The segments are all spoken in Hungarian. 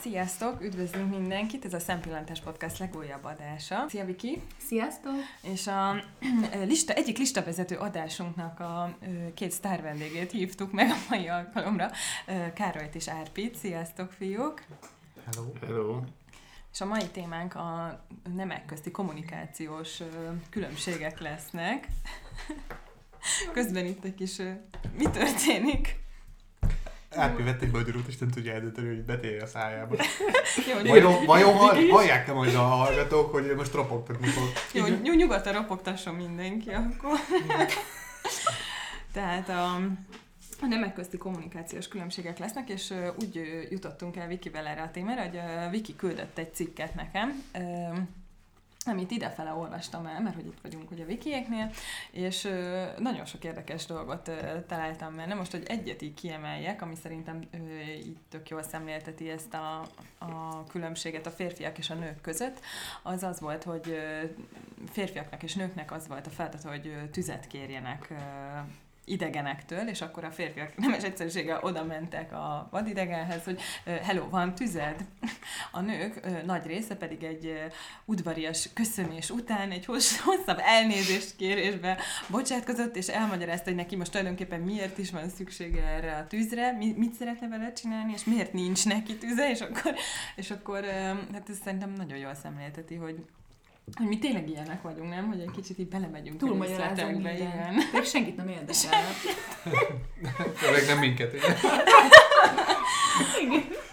Sziasztok, üdvözlünk mindenkit, ez a Szempillantás Podcast legújabb adása. Szia Viki! Sziasztok! És a lista, egyik listavezető adásunknak a két sztár vendégét hívtuk meg a mai alkalomra, Károlyt és Árpit. Sziasztok, fiúk! Hello! Hello! És a mai témánk a nemek közti kommunikációs különbségek lesznek. Közben itt egy kis... Mi történik? Árpi vett egy magyarót, és nem tudja eldönteni, hogy betérje a szájába. Vajon, vajon hallják-e majd a hallgatók, hogy most ropogtatni fog? Jó, nyug, nyugodtan ropogtasson mindenki akkor. Tehát a, a nemek közti kommunikációs különbségek lesznek, és úgy jutottunk el Vikivel erre a témára, hogy Viki küldött egy cikket nekem, amit idefele olvastam el, mert hogy itt vagyunk ugye a Wikieknél, és nagyon sok érdekes dolgot találtam benne. Most, hogy egyet így kiemeljek, ami szerintem ö, így tök jól szemlélteti ezt a, a különbséget a férfiak és a nők között, az az volt, hogy férfiaknak és nőknek az volt a feladat, hogy tüzet kérjenek idegenektől, és akkor a férfiak nemes egyszerűséggel oda mentek a vadidegenhez, hogy hello, van tüzed? A nők nagy része pedig egy udvarias köszönés után egy hosszabb elnézést kérésbe bocsátkozott, és elmagyarázta, hogy neki most tulajdonképpen miért is van szüksége erre a tűzre, mit szeretne vele csinálni, és miért nincs neki tüze, és akkor, és akkor hát ez szerintem nagyon jól szemlélteti, hogy hogy mi tényleg ilyenek vagyunk, nem? Hogy egy kicsit így belemegyünk Túl magyarázunk igen. Még senkit nem érdekel. Főleg nem minket, igen.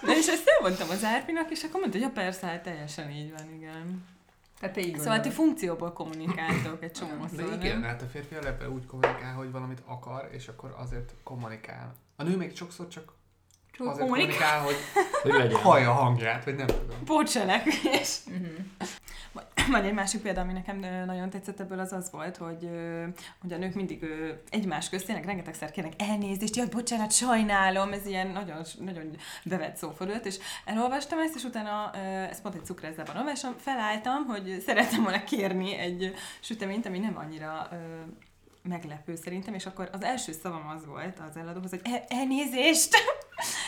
De és ezt elmondtam az Árpinak, és akkor mondta, hogy ja persze, hát teljesen így van, igen. Tehát így szóval ti funkcióból kommunikáltok egy csomó De igen, hát a férfi alapvetően úgy kommunikál, hogy valamit akar, és akkor azért kommunikál. A nő még sokszor csak azért kommunikál, hogy, hogy legyen. hallja a hangját, vagy nem tudom. Pótselekvés. Uh-huh. Vagy egy másik példa, ami nekem nagyon tetszett ebből, az az volt, hogy, hogy a nők mindig egymás közt tényleg rengetegszer kérnek elnézést, jaj, bocsánat, sajnálom, ez ilyen nagyon, nagyon bevett szófordult, és elolvastam ezt, és utána, ezt pont egy cukrászában olvastam, felálltam, hogy szeretem volna kérni egy süteményt, ami nem annyira meglepő szerintem, és akkor az első szavam az volt az eladóhoz, hogy el- elnézést!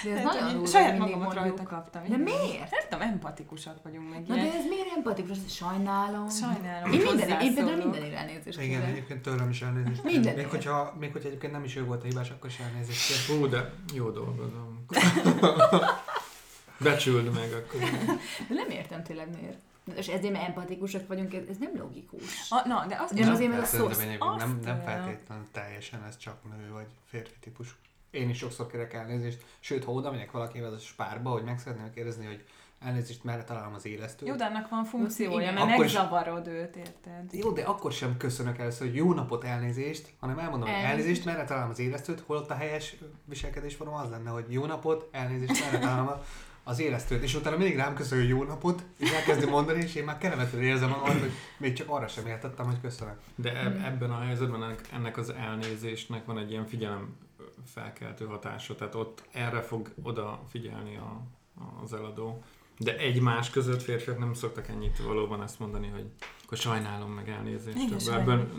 De ez nagyon durva, saját magamat rajta kaptam. De miért? Nem tudom, empatikusak vagyunk meg. Na de ez miért empatikus? Sajnálom. Sajnálom. Én, minden, én például mindenért elnézést Igen, egyébként tőlem is elnézést. Minden. Még hogyha, még hogyha egyébként nem is ő volt a hibás, akkor is elnézést kér. Hú, de jó dolgozom. Becsüld meg akkor. De nem értem tényleg miért. És ezért, mert empatikusak vagyunk, ez, ez nem logikus. A, na, de azt nem, azért, mert a szó... Nem, nem feltétlenül teljesen ez csak nő vagy férfi típus. Én is sokszor kérek elnézést, sőt, ha oda megyek valakivel a spárba, hogy meg szeretném kérdezni, hogy elnézést, merre találom az élesztőt. Jó, de annak van funkciója, mert megzavarod őt, érted? Jó, de akkor sem köszönök először, hogy jó napot elnézést, hanem elmondom, hogy elnézést, merre találom az élesztőt, holott a helyes viselkedésforma az lenne, hogy jó napot, elnézést, merre találom az élesztőt, és utána mindig rám köszönjük jó napot, és elkezdi mondani, és én már kellemetlenül érzem magam, hogy még csak arra sem értettem, hogy köszönöm. De eb- ebben a helyzetben ennek az elnézésnek van egy ilyen figyelem felkeltő hatása, tehát ott erre fog oda figyelni a, az eladó. De egymás között férfiak nem szoktak ennyit valóban ezt mondani, hogy akkor sajnálom meg elnézést. Igen, Ebben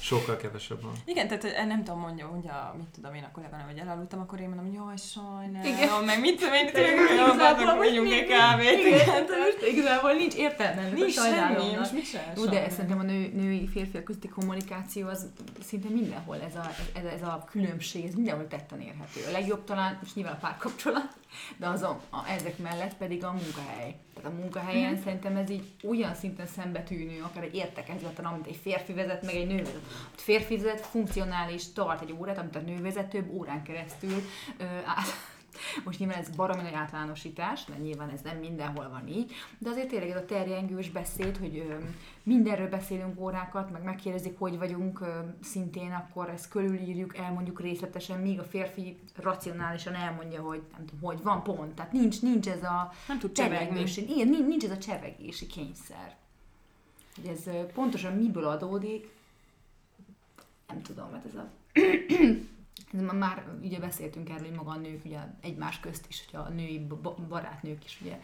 sokkal kevesebb van. Igen, tehát eh, nem tudom, mondja, hogy a, mit tudom én, a kolléganőm, hogy elaludtam, akkor én mondom, hogy jaj, sajnálom, igen. meg mit tudom én, igazából mondjuk egy kávét. Igen, igen igazából nincs értelme. Nincs semmi, most mit sem. De szerintem a nő, női férfiak közti kommunikáció az szinte mindenhol ez a, ez, ez a különbség, ez mindenhol tetten érhető. A legjobb talán, most nyilván a párkapcsolat, de azon, a, ezek mellett pedig a munkahely. Tehát a munkahelyen mm. szerintem ez így olyan szinten szembetűnő, akár egy értekezleten, amit egy férfi vezet, meg egy nő vezet. A férfi vezet funkcionális, tart egy órát, amit a nő vezet több órán keresztül ö, át, most nyilván ez baromi nagy általánosítás, mert nyilván ez nem mindenhol van így, de azért tényleg ez a terjengős beszéd, hogy ö, mindenről beszélünk órákat, meg megkérdezik, hogy vagyunk ö, szintén, akkor ezt körülírjuk, elmondjuk részletesen, míg a férfi racionálisan elmondja, hogy nem tudom, hogy van pont. Tehát nincs, nincs ez a nem tud csevegni. Igen, nincs ez a csevegési kényszer. Hogy ez pontosan miből adódik, nem tudom, mert ez a már ugye beszéltünk erről, hogy maga a nők ugye egymás közt is, hogy a női barátnők is ugye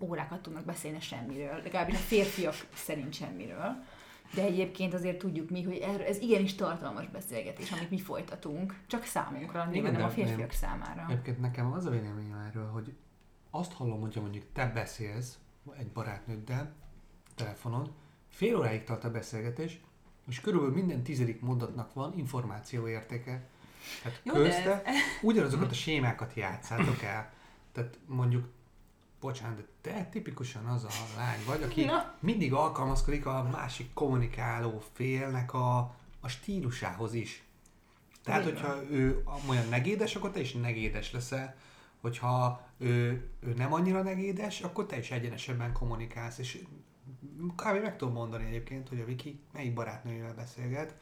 órákat tudnak beszélni semmiről, legalábbis a férfiak szerint semmiről. De egyébként azért tudjuk mi, hogy ez igenis tartalmas beszélgetés, amit mi folytatunk, csak számunkra, Igen, nem a férfiak nem. számára. Egyébként nekem az a véleményem erről, hogy azt hallom, hogyha mondjuk te beszélsz egy barátnőddel telefonon, fél óráig tart a beszélgetés, és körülbelül minden tizedik mondatnak van információ értéke. Tehát Jó, közte de- ugyanazokat a sémákat játszátok el. Tehát mondjuk, bocsánat, de te tipikusan az a lány vagy, aki Na. mindig alkalmazkodik a másik kommunikáló félnek a, a stílusához is. Tehát, Így hogyha ő olyan negédes, akkor te is negédes leszel. Hogyha ő, ő nem annyira negédes, akkor te is egyenesebben kommunikálsz. És kb. meg tudom mondani egyébként, hogy a Viki melyik barátnőjével beszélget.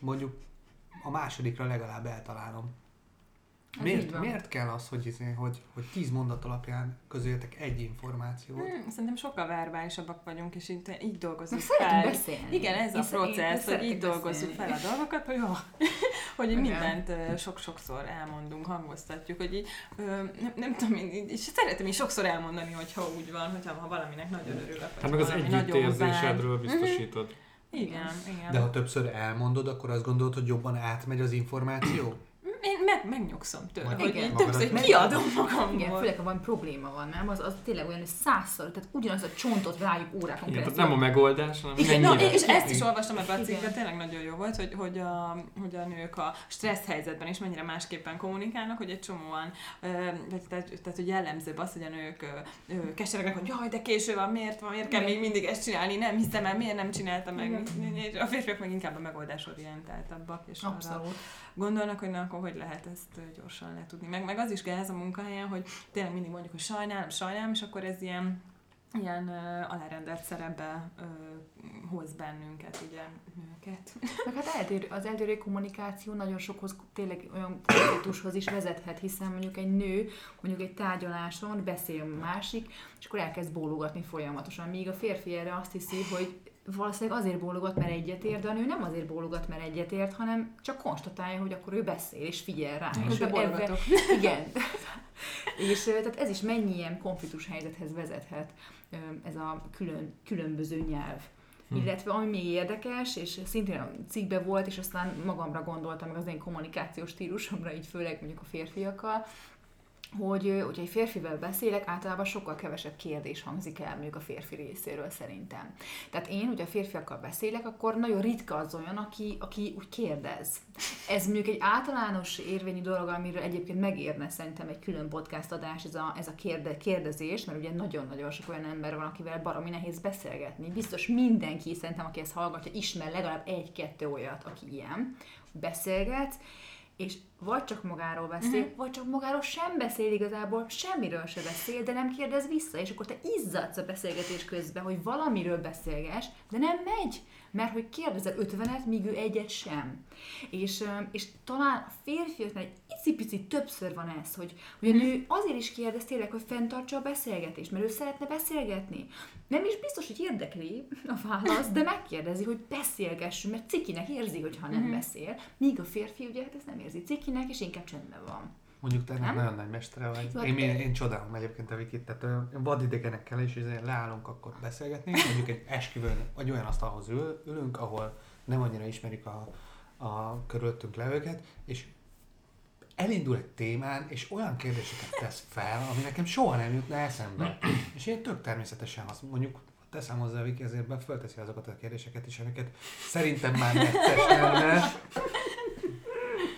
Mondjuk a másodikra legalább eltalálom. Miért, miért kell az, hogy, izé, hogy, hogy tíz mondat alapján közöltek egy információt? Hmm, szerintem sokkal verbálisabbak vagyunk, és így, így dolgozunk Meg fel. beszélni. Igen, ez Én a processz, hogy így dolgozzuk beszélni. fel a dolgokat, hogy, jó, hogy így mindent sok-sokszor elmondunk, hangoztatjuk, hogy így, nem, nem tudom, én, és szeretem is sokszor elmondani, hogyha úgy van, hogyha ha valaminek nagyon örülök. Hát meg az együttérzésedről biztosítod. Mhm. Igen, igen. De ha többször elmondod, akkor azt gondolod, hogy jobban átmegy az információ? Én meg, megnyugszom tőle, Majd hogy igen. többször meg- kiadom magamból. Igen, főleg ha van probléma van, nem? Az, az tényleg olyan, hogy százszor, tehát ugyanaz a csontot rájuk órákon Igen, keresztül. nem a megoldás, hanem Igen, no, és ezt is olvastam ebben a cikkben, tényleg nagyon jó volt, hogy, hogy, a, hogy a nők a stressz helyzetben is mennyire másképpen kommunikálnak, hogy egy csomóan, tehát, tehát hogy jellemzőbb az, hogy a nők keseregnek, hogy jaj, de késő van, miért van, miért kell még mindig ezt csinálni, nem hiszem el, miért nem csinálta meg. A férfiak meg inkább a megoldás orientáltabbak, és arra Abszolút. gondolnak, hogy na, akkor hogy lehet ezt gyorsan letudni. Meg, meg az is gáz a munkahelyen, hogy tényleg mindig mondjuk, hogy sajnálom, sajnálom, és akkor ez ilyen ilyen uh, alárendelt szerepbe uh, hoz bennünket, ugye, nőket. Meg hát eltérő, az eltérő kommunikáció nagyon sokhoz, tényleg olyan konfliktushoz is vezethet, hiszen mondjuk egy nő mondjuk egy tárgyaláson beszél másik, és akkor elkezd bólogatni folyamatosan, míg a férfi erre azt hiszi, hogy valószínűleg azért bólogat, mert egyetért, de a nő nem azért bólogat, mert egyetért, hanem csak konstatálja, hogy akkor ő beszél és figyel rá. és ő ebbe- igen. és tehát ez is mennyi ilyen konfliktus helyzethez vezethet, ez a külön, különböző nyelv. Hm. Illetve ami még érdekes, és szintén a cikkben volt, és aztán magamra gondoltam, meg az én kommunikációs stílusomra, így főleg mondjuk a férfiakkal, hogy hogyha egy férfivel beszélek, általában sokkal kevesebb kérdés hangzik el mondjuk a férfi részéről szerintem. Tehát én, hogyha férfiakkal beszélek, akkor nagyon ritka az olyan, aki, aki úgy kérdez. Ez mondjuk egy általános érvényű dolog, amiről egyébként megérne szerintem egy külön podcast adás, ez a, ez a kérde, kérdezés, mert ugye nagyon-nagyon sok olyan ember van, akivel baromi nehéz beszélgetni. Biztos mindenki, szerintem, aki ezt hallgatja, ismer legalább egy-kettő olyat, aki ilyen, beszélget, és vagy csak magáról beszél, uh-huh. vagy csak magáról sem beszél igazából, semmiről se beszél, de nem kérdez vissza, és akkor te izzadsz a beszélgetés közben, hogy valamiről beszélges, de nem megy, mert hogy kérdezel ötvenet, míg ő egyet sem. És, és talán a férfiaknál egy icipici többször van ez, hogy, hogy a nő azért is kérdez tényleg, hogy fenntartsa a beszélgetést, mert ő szeretne beszélgetni. Nem is biztos, hogy érdekli a válasz, de megkérdezi, hogy beszélgessünk, mert cikinek érzi, hogyha nem beszél, míg a férfi ugye hát ezt nem érzi cikinek, és inkább csendben van. Mondjuk te Nem? nagyon nagy mestere vagy. Jó, Én, én, én csodálom egyébként a Vikit, tehát vadidegenekkel is leállunk akkor beszélgetni, mondjuk egy esküvőn, vagy olyan asztalhoz ül, ülünk, ahol nem annyira ismerik a, a körülöttünk levőket, és elindul egy témán, és olyan kérdéseket tesz fel, ami nekem soha nem jutna eszembe. És én tök természetesen azt mondjuk, teszem hozzá, Viki ezért be fölteszi azokat a kérdéseket is, amiket szerintem már necces lenne.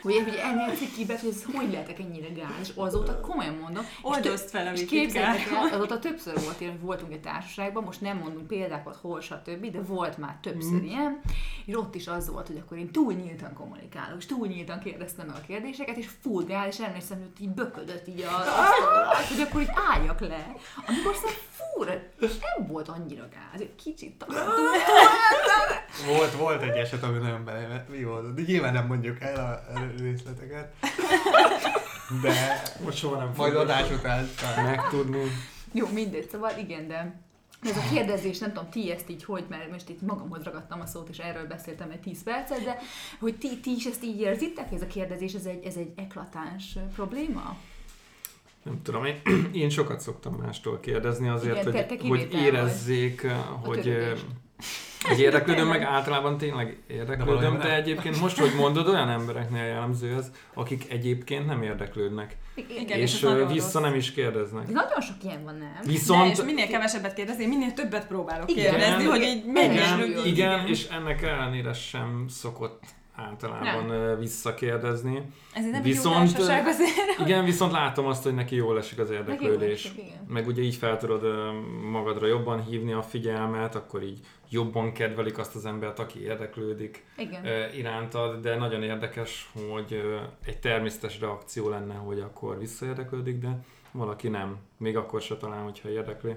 Ugye, hogy ennél a cikkében, hogy ez hogy lehetek ennyire gáz, és azóta komolyan mondom. Oldozd fel a És Vikit, képzeljétek el, azóta többször volt ilyen, hogy voltunk egy társaságban, most nem mondunk példákat, hol, stb., de volt már többször Mm. ilyen, és ott is az volt, hogy akkor én túl nyíltan kommunikálok, és túl nyíltan kérdeztem meg a kérdéseket, és full gáz, és emlékszem, hogy így böködött így a asztalon, hogy akkor így álljak le. Amikor aztán fúr, és nem volt annyira gáz, egy kicsit. Volt, volt egy eset, ami nagyon bele mi volt. De nyilván nem mondjuk el a részleteket. De Most soha nem majd adás után megtudni. Jó, mindegy, szóval igen, de ez a kérdezés, nem tudom, ti ezt így hogy, mert most itt magamhoz ragadtam a szót, és erről beszéltem egy 10 percet, de hogy ti, ti is ezt így érzitek, ez a kérdezés, ez egy, ez egy eklatáns probléma? Nem tudom, én, én sokat szoktam mástól kérdezni azért, Igen, hogy, hogy érezzék, hogy. Hogy érdeklődöm, meg általában tényleg érdeklődöm, de nem. egyébként most, hogy mondod, olyan embereknél jellemző ez, akik egyébként nem érdeklődnek. Igen, és és vissza rossz. nem is kérdeznek. De nagyon sok ilyen van, nem? Viszont... De, és minél kevesebbet kérdezni, minél többet próbálok Igen. kérdezni, hogy így Igen. menjen igen, rögtön. igen, és ennek ellenére sem szokott általában nem. visszakérdezni. Ez nem Viszont, azért. Igen, viszont látom azt, hogy neki jól esik az érdeklődés. esik, igen. Meg ugye így fel tudod magadra jobban hívni a figyelmet, akkor így jobban kedvelik azt az embert, aki érdeklődik Igen. irántad, de nagyon érdekes, hogy egy természetes reakció lenne, hogy akkor visszaérdeklődik, de valaki nem. Még akkor se talán, hogyha érdekli.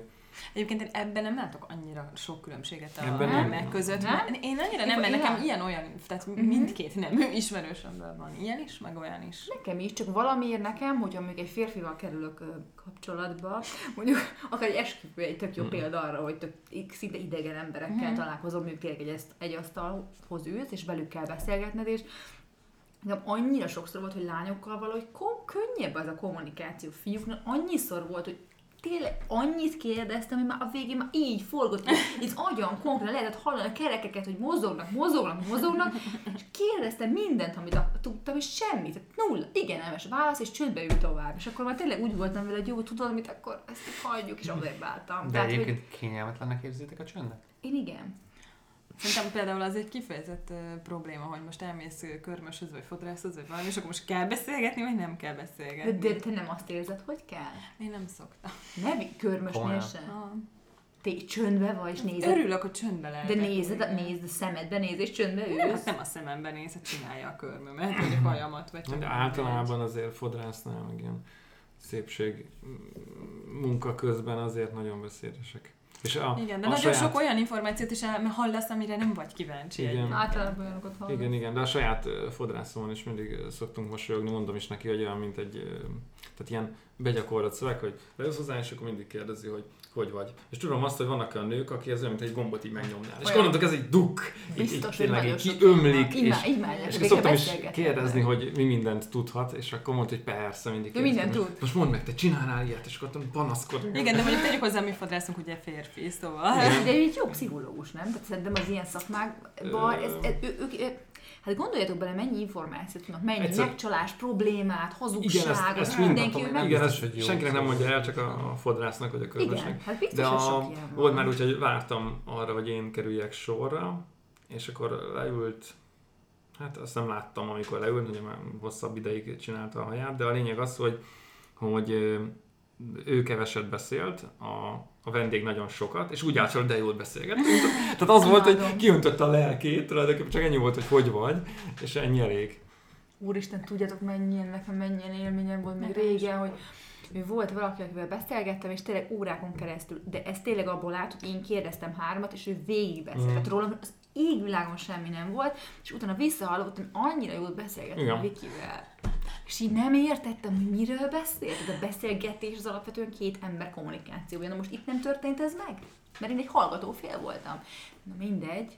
Egyébként én ebben nem látok annyira sok különbséget a Ebben nem. nemek között. Nem? Én annyira nem, mert nekem ilyen-olyan, tehát Mhm. mindkét nemű ismerősömből van ilyen is, meg olyan is. Nekem is, csak valamiért nekem, hogyha még egy férfival kerülök kapcsolatba, mondjuk akár egy esküvő egy tök jó Mhm. példa arra, hogy tök szinte idegen emberekkel Mhm. találkozom, mondjuk tényleg egy, egy asztalhoz ülsz, és velük kell beszélgetned, és Nekem annyira sokszor volt, hogy lányokkal valahogy könnyebb az a kommunikáció. Fiúknál annyiszor volt, hogy tényleg annyit kérdeztem, hogy már a végén már így forgott, így az agyam konkrétan lehetett hallani a kerekeket, hogy mozognak, mozognak, mozognak, és kérdeztem mindent, amit a- tudtam, és semmit, tehát nulla, igen, nemes válasz, és csődbe ült tovább. És akkor már tényleg úgy voltam vele, hogy jó, tudod, mit akkor ezt hagyjuk, és odébb álltam. De Tehát, hogy egyébként kényelmetlennek érzitek a csöndet? én igen. Szerintem például az egy kifejezett uh, probléma, hogy most elmész körmöshöz, vagy fodrászhoz, vagy valami, és akkor most kell beszélgetni, vagy nem kell De, beszélgetni. de te nem azt érzed, hogy kell? Én nem szoktam. Ne vi- körmösnél sem. Ah. Te csöndbe vagy, és nézed. Örülök, hogy csöndbe lehet. De nézed, nézd a szemedbe, nézd, és csöndbe Nem, ülsz. hát nem a szememben néz, hát csinálja a körmömet, vagy a kajamat, vagy csak De általában azért fodrásznál, meg ilyen szépség munka közben azért nagyon beszédesek. És a. Igen, de a nagyon saját, sok olyan információt is hallasz, amire nem vagy kíváncsi. Igen. Általában olyanokat hallok. Igen, igen, de a saját fodrászomon is mindig szoktunk mosolyogni, mondom is neki, hogy olyan, mint egy, tehát ilyen begyakorlott szöveg, hogy lejössz hozzá, és akkor mindig kérdezi, hogy hogy vagy. És tudom azt, hogy vannak olyan nők, aki ez olyan, mint egy gombot így megnyomnál. És Olyan. gondoltok, ez egy duk, így, így, Biztos, hogy tényleg így kiömlik, van. és, Imá- imádják, és végre szoktam is kérdezni, hogy mi mindent tudhat, és akkor mondta, hogy persze, mindig Ő mindent tud. Most mondd meg, te csinálnál ilyet, és akkor ott panaszkod. Igen, de mondjuk tegyük hozzá, mi fodrászunk ugye férfi, szóval. De, ő egy jó pszichológus, nem? Tehát szerintem az ilyen szakmákban, ez, ez, ők, hát gondoljatok bele, mennyi információt tudnak, mennyi Egyszer- megcsalás, problémát, hazugságot, mindenki, ő meg... Igen, ezt senkinek nem mondja el, csak a, a fodrásznak vagy a körmösnek. Igen, hát biztos, De a, sok ilyen van. volt már úgy, hogy vártam arra, hogy én kerüljek sorra, és akkor leült, hát azt nem láttam, amikor leült, ugye már hosszabb ideig csinálta a haját, de a lényeg az, hogy, hogy ő keveset beszélt, a, a vendég nagyon sokat, és úgy állt fel, de jót beszélget. Tehát az volt, hogy kiöntötte a lelkét, tulajdonképpen csak ennyi volt, hogy hogy vagy, és ennyi elég. Úristen, tudjátok mennyien, nekem mennyien élményem volt még régen, hogy hogy volt valaki, akivel beszélgettem, és tényleg órákon keresztül, de ez tényleg abból állt, hogy én kérdeztem hármat, és ő végig beszélt. Mm. Rólam az égvilágon semmi nem volt, és utána visszahallottam, annyira jól beszélgettem Igen. a Vikivel. És így nem értettem, hogy miről beszélt. Ez a beszélgetés az alapvetően két ember kommunikációja. Na most itt nem történt ez meg? Mert én egy hallgató fél voltam. Na mindegy.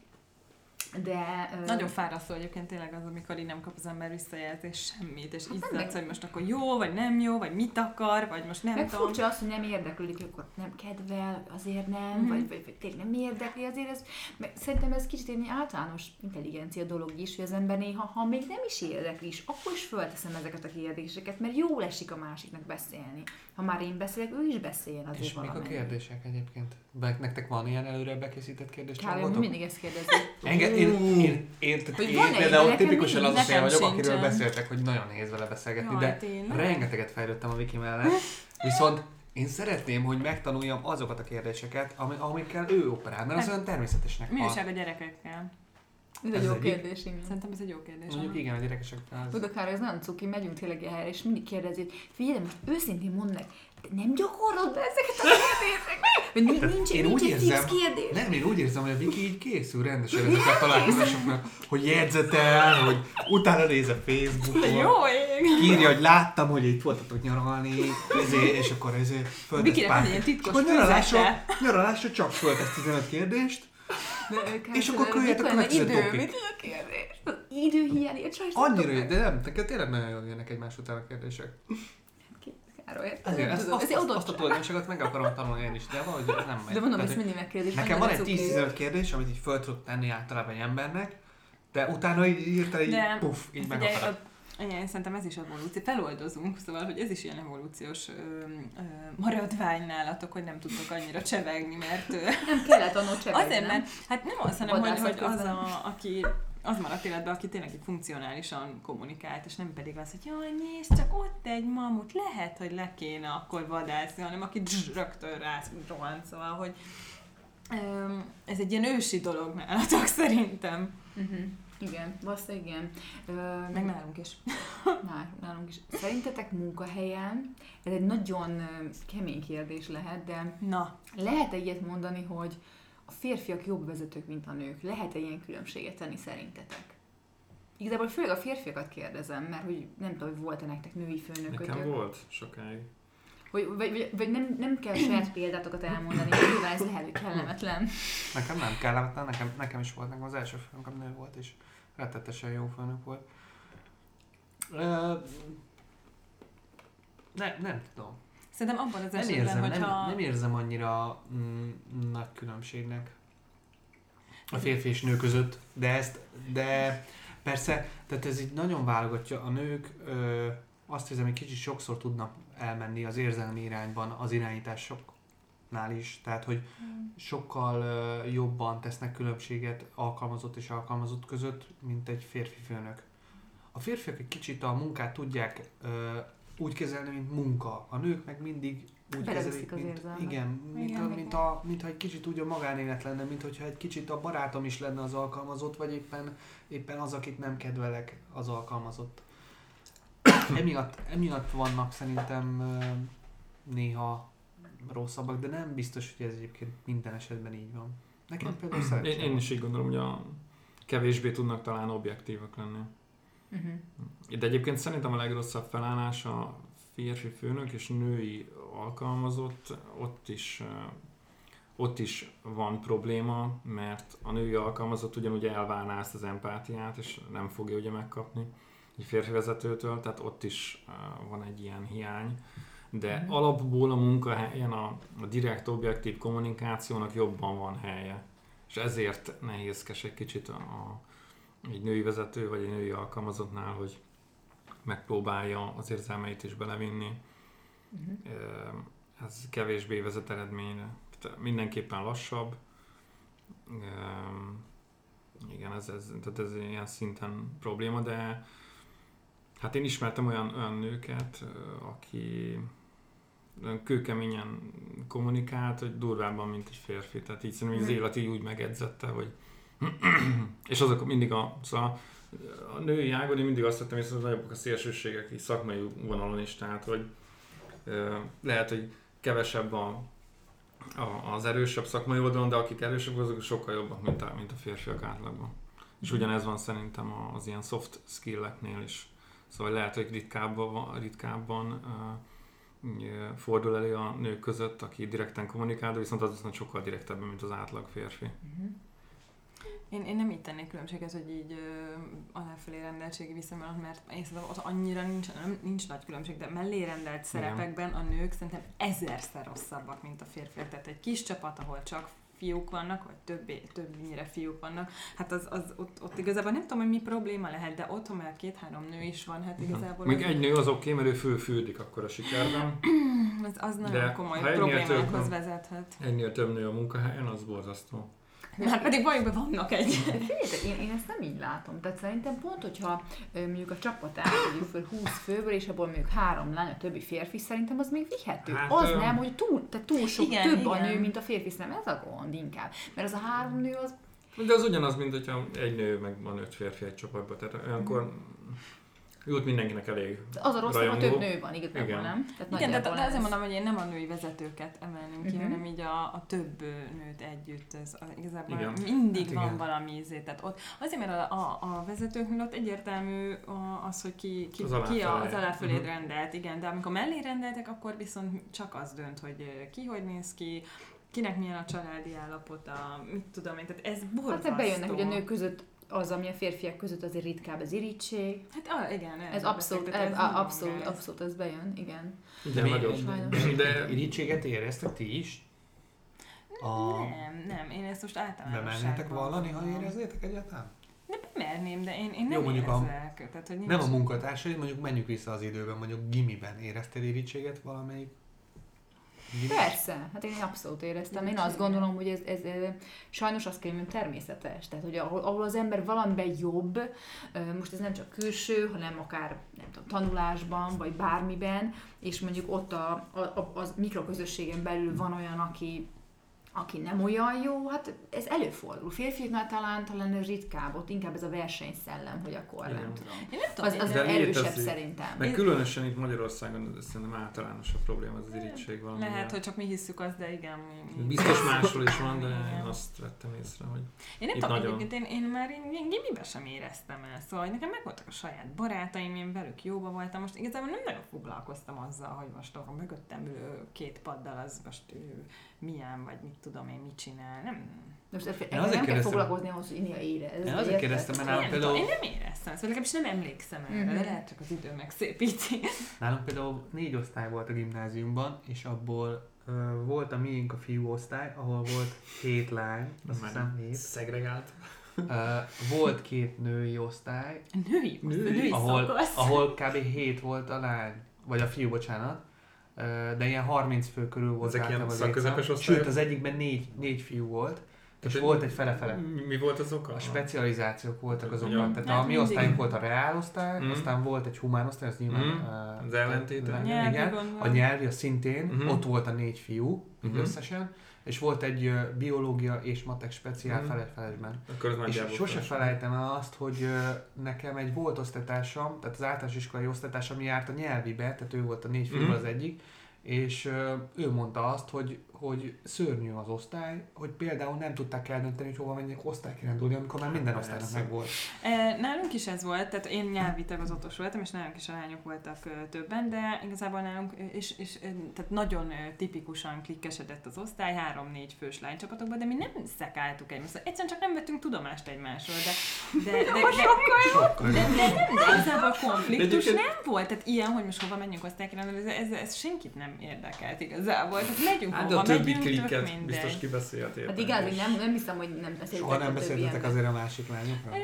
De... Nagyon fárasztó egyébként tényleg az, amikor így nem kap az ember visszajelzést semmit, és Hát izzadsz, hogy most akkor jó, vagy nem jó, vagy mit akar, vagy most nem Meg tudom. furcsa az, hogy nem érdeklődik, hogy akkor nem kedvel, azért nem, Mhm. vagy, vagy, vagy tényleg nem érdekli, azért ez, meg szerintem ez kicsit egy általános intelligencia dolog is, hogy az ember néha, ha még nem is érdekli is, akkor is fölteszem ezeket a kérdéseket, mert jól esik a másiknak beszélni. Ha már én beszélek, ő is beszéljen azért És mik a kérdések egyébként? Be, nektek van ilyen előre bekészített kérdés? Csomagotok? mindig ezt kérdezi. Engem, én, én, én, tehát Hogy én például tipikusan az a fél vagyok, akiről beszéltek, hogy nagyon nehéz vele beszélgetni, Jaj, de rengeteget fejlődtem a Viki mellett. Viszont én szeretném, hogy megtanuljam azokat a kérdéseket, ami, amikkel ő operál, mert az olyan természetesnek Mi van. újság a gyerekekkel? Ez Ez egy jó kérdés, igen. Szerintem ez egy jó kérdés. Mondjuk igen, a gyerekesek az... Tudod, Károly, ez nagyon cuki, megyünk tényleg ilyen helyre, és mindig kérdezi, hogy figyelj, most őszintén mondd meg, te nem gyakorlod be ezeket a kérdéseket? Nincs, én nincs úgy egy érzem, kérdés? nem, én úgy érzem, hogy a Viki így készül rendesen ezekre a találkozásokra, hogy jegyzetel, hogy utána néz a Facebookon, Jó ég! írja, hogy láttam, hogy itt voltatok nyaralni, ezért, és akkor ezért föltesz Vikinek van ilyen titkos Akkor nyaralásra, nyaralásra csak föltesz 15 kérdést, De, És akkor küldjetek a következő idő, mit a kérdés? Az idő hiány, egy sajt annyira de nem, tényleg nagyon jönnek egymás után a kérdések. Érted? Ezért ezt, azt, ez azt, azt a tulajdonságot meg akarom tanulni én is, de valahogy nem megy. De mondom, ezt mindig megkérdés. Nekem van egy 10-15 kérdés, amit így föl tudok tenni általában egy embernek, de utána így írta így, De puff, így a- igen, én szerintem ez is evolúció. Feloldozunk, szóval, hogy ez is ilyen evolúciós ö, ö, maradvány nálatok, hogy nem tudtok annyira csevegni, mert ö, Nem kellett annó csevegni, azért, nem? mert hát nem az, hanem hogy, hogy az, a, aki az maradt életben, aki tényleg funkcionálisan kommunikált, és nem pedig az, hogy jaj, nézd, csak ott egy mamut, lehet, hogy le kéne akkor vadászni, hanem aki dzs, rögtön rá rohant, szóval, hogy öm, ez egy ilyen ősi dolog nálatok szerintem. Uh-huh. Igen, valószínűleg igen. Ö, Meg nálunk is. Már nálunk is. Szerintetek munkahelyen, ez egy nagyon kemény kérdés lehet, de Na, lehet-e ilyet mondani, hogy a férfiak jobb vezetők, mint a nők? Lehet-e ilyen különbséget tenni szerintetek? Igazából főleg a férfiakat kérdezem, mert hogy nem tudom, hogy volt-e nektek női főnökötök. Nekem volt sokáig. Vagy, vagy, vagy, vagy nem, nem kell saját példátokat elmondani, nyilván ez lehet, hogy kellemetlen. Nekem nem kellemetlen, nekem, nekem is volt, nekem az első főnököm nő volt, és rettetesen jó főnök volt. Ö, ne, nem tudom. Szerintem abban az Nem esetben, érzem, hogyha... nem, nem érzem annyira mm, nagy különbségnek a férfi és nő között, de ezt, de persze, tehát ez így nagyon válogatja. A nők ö, azt hiszem, hogy kicsit sokszor tudnak elmenni az érzelmi irányban az irányításoknál is, tehát hogy sokkal ö, jobban tesznek különbséget alkalmazott és alkalmazott között, mint egy férfi főnök. A férfiak egy kicsit a munkát tudják ö, úgy kezelni, mint munka. A nők meg mindig úgy Beleveszik kezelik, mint, érzelmet. igen, mint, Igen, a, igen. mint, a, mint ha egy kicsit úgy a magánélet lenne, mint hogyha egy kicsit a barátom is lenne az alkalmazott, vagy éppen, éppen az, akit nem kedvelek, az alkalmazott. emiatt, emiatt vannak szerintem néha rosszabbak, de nem biztos, hogy ez egyébként minden esetben így van. Nekem például Én, szerencsém én van. is így gondolom, hogy a kevésbé tudnak talán objektívak lenni. Uh-huh. De egyébként szerintem a legrosszabb felállás a férfi főnök és női alkalmazott, ott is, eh, ott is van probléma, mert a női alkalmazott ugyanúgy elválná ezt az empátiát, és nem fogja ugye megkapni egy férfi vezetőtől, tehát ott is eh, van egy ilyen hiány. De Mhm. alapból a munkahelyen a, a direkt objektív kommunikációnak jobban van helye. És ezért nehézkes egy kicsit a, a, egy női vezető vagy egy női alkalmazottnál, hogy megpróbálja az érzelmeit is belevinni. Uh-huh. Ez kevésbé vezet eredményre. Tehát mindenképpen lassabb. Igen, ez, ez, tehát ez ilyen szinten probléma, de hát én ismertem olyan, olyan nőket, aki kőkeményen kommunikált, hogy durvábban, mint egy férfi. Tehát így szerintem az Mhm. élet így úgy megedzette, hogy és azok mindig a, szóval a női ágon én mindig azt vettem észre, hogy nagyobbak a szélsőségek így szakmai vonalon is, tehát hogy ö, lehet, hogy kevesebb a, a, az erősebb szakmai oldalon, de akik erősebb, azok sokkal jobbak, mint a, mint a férfiak átlagban. És ugyanez van szerintem az ilyen soft skill-eknél is. Szóval lehet, hogy ritkábban, ritkábban uh, fordul elő a nők között, aki direkten kommunikál, de viszont az viszont sokkal direktebben, mint az átlag férfi. Uh-huh. Én, én nem így tennék különbséget, hogy így ö, aláfelé rendeltségi viszonyban, mert én szerintem ott annyira nincs, nem, nincs nagy különbség, de mellé rendelt szerepekben a nők szerintem ezerszer rosszabbak, mint a férfiak. Tehát egy kis csapat, ahol csak fiúk vannak, vagy többé, többnyire fiúk vannak, hát az, az ott, ott igazából nem tudom, hogy mi probléma lehet, de otthon már két-három nő is van, hát igazából Még az, egy nő az oké, mert ő fölfürdik akkor a sikerben. az, az nagyon De komoly problémákhoz vezethet. Ennél több nő a munkahelyen, az borzasztó. Már pedig valójában vannak egy. Figyeljetek, én, én ezt nem így látom. Tehát szerintem pont, hogyha mondjuk a csapat átvegyük föl 20 főből, és abból mondjuk három lány, a többi férfi, szerintem az még vihető. Hát, az ö, nem, hogy túl, tehát túl sok, Igen, több a igen. nő, mint a férfi, szerintem ez a gond inkább. Mert az a három nő az De az ugyanaz, mint hogyha egy nő meg van öt férfi egy csoportban. Tehát olyankor jut mindenkinek elég. az a rossz, hogy Rajongó. több nő van, igazából Igen. nem? Tehát Igen, de, nagyjából de azért mondom, hogy én nem a női vezetőket emelném ki, Mhm. hanem így a, a több nőt együtt. Ez a, igazából Igen. mindig Hát van igen. valami ízé. Tehát ott, azért, mert a, a, a vezetőknél ott egyértelmű az, hogy ki, ki, Az ki a, aláfelé. az aláföléd Mhm. rendelt. Igen, de amikor mellé rendeltek, akkor viszont csak az dönt, hogy ki hogy néz ki, kinek milyen a családi állapota, mit tudom én, tehát ez borzasztó. Hát bejönnek, hogy a nők között az, ami a férfiak között azért ritkább, az irítség. Hát ah, igen. Ez abszolút, ez, abszolút, abszolút, ez bejön, igen. De. Sajnos. De Irítséget éreztek ti is? A... Nem, nem, én ezt most általánosságban... Bemernétek vallani, ha éreznétek egyáltalán? De bemerném, de én, én nem Jó, mondjuk a-. Tehát, hogy nincs... Nem a munkatársaid, mondjuk menjünk vissza az időben, mondjuk gimiben éreztél irítséget valamelyik? Persze, hát én abszolút éreztem. Én azt gondolom, hogy ez, ez, ez sajnos azt kell, hogy természetes. Tehát, hogy ahol, ahol az ember valamiben jobb, most ez nem csak külső, hanem akár nem tudom, tanulásban, vagy bármiben, és mondjuk ott a, a, a, az mikroközösségen belül van olyan, aki aki nem olyan jó, hát ez előfordul. Férfiaknál talán, talán ez ritkább, ott inkább ez a versenyszellem, hogy akkor Igen. nem tudom. Én nem tudom, Az, az én- De erősebb létezik. szerintem. meg különösen itt Magyarországon ez szerintem általános a probléma, az irítség valami. Lehet, hogy csak mi hisszük azt, de igen. Mi, mi Biztos máshol is van, de én azt vettem észre, hogy Én nem tudom, nagyon. egyébként én, én már én, én gimiben sem éreztem el, szóval nekem megvoltak a saját barátaim, én velük jóba voltam, most igazából nem nagyon foglalkoztam azzal, hogy most a mögöttem ülő két paddal az most ő milyen, vagy mit tudom én, mit csinál, nem. De most ezzel azért nem kell foglalkozni ahhoz, hogy néha érez. Én azért kérdeztem, mert Én nálam például, én nem éreztem, szóval legalábbis nem emlékszem erre, Mhm. de lehet csak az idő megszépíti. nálunk például négy osztály volt a gimnáziumban, és abból volt a miénk a fiú osztály, ahol volt hét lány, azt már hiszem hét. szegregált. Ö, volt két női osztály, Női, Női, női ahol, szakasz. ahol kb. 7 volt a lány, vagy a fiú, bocsánat, de ilyen 30 fő körül volt Ezek ilyen az szakközepes osztályok? Sőt, az egyikben négy, négy fiú volt, és Tehát volt egy fele-fele. Mi- volt az oka? A specializációk voltak azok. Ja. Tehát Hát a mi osztályunk volt a reál osztály, Mm. aztán volt egy humán osztály, az nyilván... Mm. Az Nyelvi Igen. A nyelvi, a szintén, Mhm. ott volt a négy fiú Mhm. összesen, és volt egy biológia és matek speciál Mhm. felesben. És sose fel- felejtem el azt, hogy nekem egy volt osztatársam, tehát az általános iskolai osztatársam járt a nyelvibe, tehát ő volt a négy fiúból Mhm. az egyik, és ő mondta azt, hogy, hogy szörnyű az osztály, hogy például nem tudták eldönteni, hogy hova menjek osztálykirándulni, amikor már minden osztálynak meg volt. E, Nálunk is ez volt, tehát én nyelvi tagozatos voltam, és nálunk is a lányok voltak ö, többen, de igazából nálunk, és, és tehát nagyon ö, tipikusan klikkesedett az osztály, három-négy fős lánycsapatokban, de mi nem szekáltuk egymást. Szóval Egyszerűen csak nem vettünk tudomást egymásról, de, de, de, de, Sokkal de, de, nem, de igazából konfliktus nem volt, tehát ilyen, hogy most hova menjünk osztálykirándulni, ez, ez, ez senkit nem érdekelt igazából, tehát megyünk Hát de hova, többi klikket mindegy. biztos kibeszéltél. Hát igaz, hogy nem, nem hiszem, hogy nem beszéltek Soha nem beszéltetek azért a másik lányokról?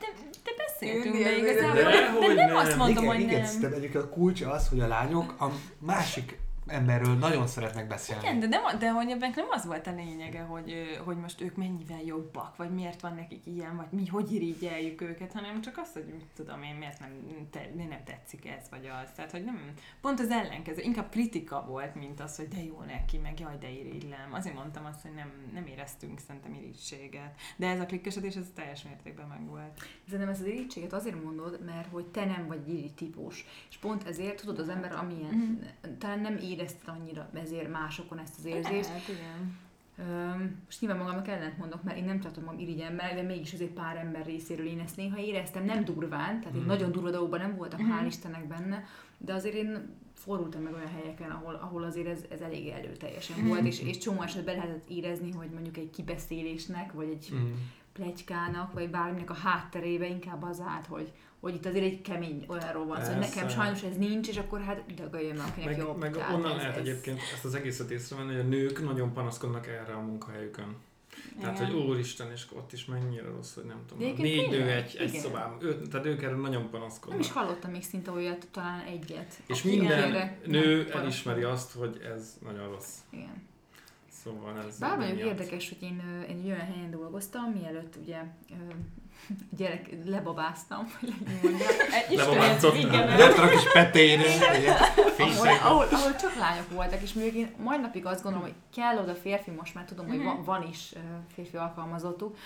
De, de beszéltünk, Igen, de igen, igazából de de, hogy nem nem. azt mondom, igen, hogy igen, nem. szerintem egyébként a kulcs az, hogy a lányok a másik emberről nagyon szeretnek beszélni. Igen, de, nem, de hogy ebben nem az volt a lényege, hogy, hogy most ők mennyivel jobbak, vagy miért van nekik ilyen, vagy mi hogy irigyeljük őket, hanem csak azt, hogy mit tudom én, miért nem, te, miért nem tetszik ez, vagy az. Tehát, hogy nem, pont az ellenkező, inkább kritika volt, mint az, hogy de jó neki, meg jaj, de irigylem. Azért mondtam azt, hogy nem, nem éreztünk szerintem irigységet. De ez a klikkesedés, ez teljes mértékben megvolt. Szerintem ezt az irítséget azért mondod, mert hogy te nem vagy irigy típus. És pont ezért tudod, az ember amilyen, Mhm. talán nem érezte annyira ezért másokon ezt az érzést. Hát, igen. Most nyilván magamnak ellent mondok, mert én nem tartom magam irigy ember, de mégis azért pár ember részéről én ezt néha éreztem, nem durván, tehát én Mhm. nagyon durva dolgokban nem voltam, Mhm. hál' Istennek benne, de azért én fordultam meg olyan helyeken, ahol, ahol azért ez, ez elég előteljesen Mhm. volt, és, és csomó esetben lehetett érezni, hogy mondjuk egy kibeszélésnek, vagy egy Mm. plegykának, vagy bárminek a hátterébe inkább az állt, hogy, hogy itt azért egy kemény olyanról van szó, hogy nekem sajnos ez nincs, és akkor hát dögöljön akinek Meg, jobb. meg Tehát onnan ez- lehet ez- egyébként ezt az egészet észrevenni, hogy a nők nagyon panaszkodnak erre a munkahelyükön. Tehát, Igen. hogy úristen, és ott is mennyire rossz, hogy nem tudom. Négy nő tényleg, egy, egy igen. szobában. Ő, tehát ők erre nagyon Nem panaszkodnak. is hallottam még szinte olyat, talán egyet. És minden nő nem elismeri azt, hogy ez nagyon rossz. Igen. Szóval ez Bár mondjuk érdekes, hogy én, én egy olyan helyen dolgoztam, mielőtt ugye gyerek lebabáztam, hogy mondjam, Gyertek a kis petére, ahol, ahol, ahol, csak lányok voltak, és még én majd napig azt gondolom, hogy kell oda férfi, most már tudom, hogy Mhm. van, van is férfi alkalmazottuk,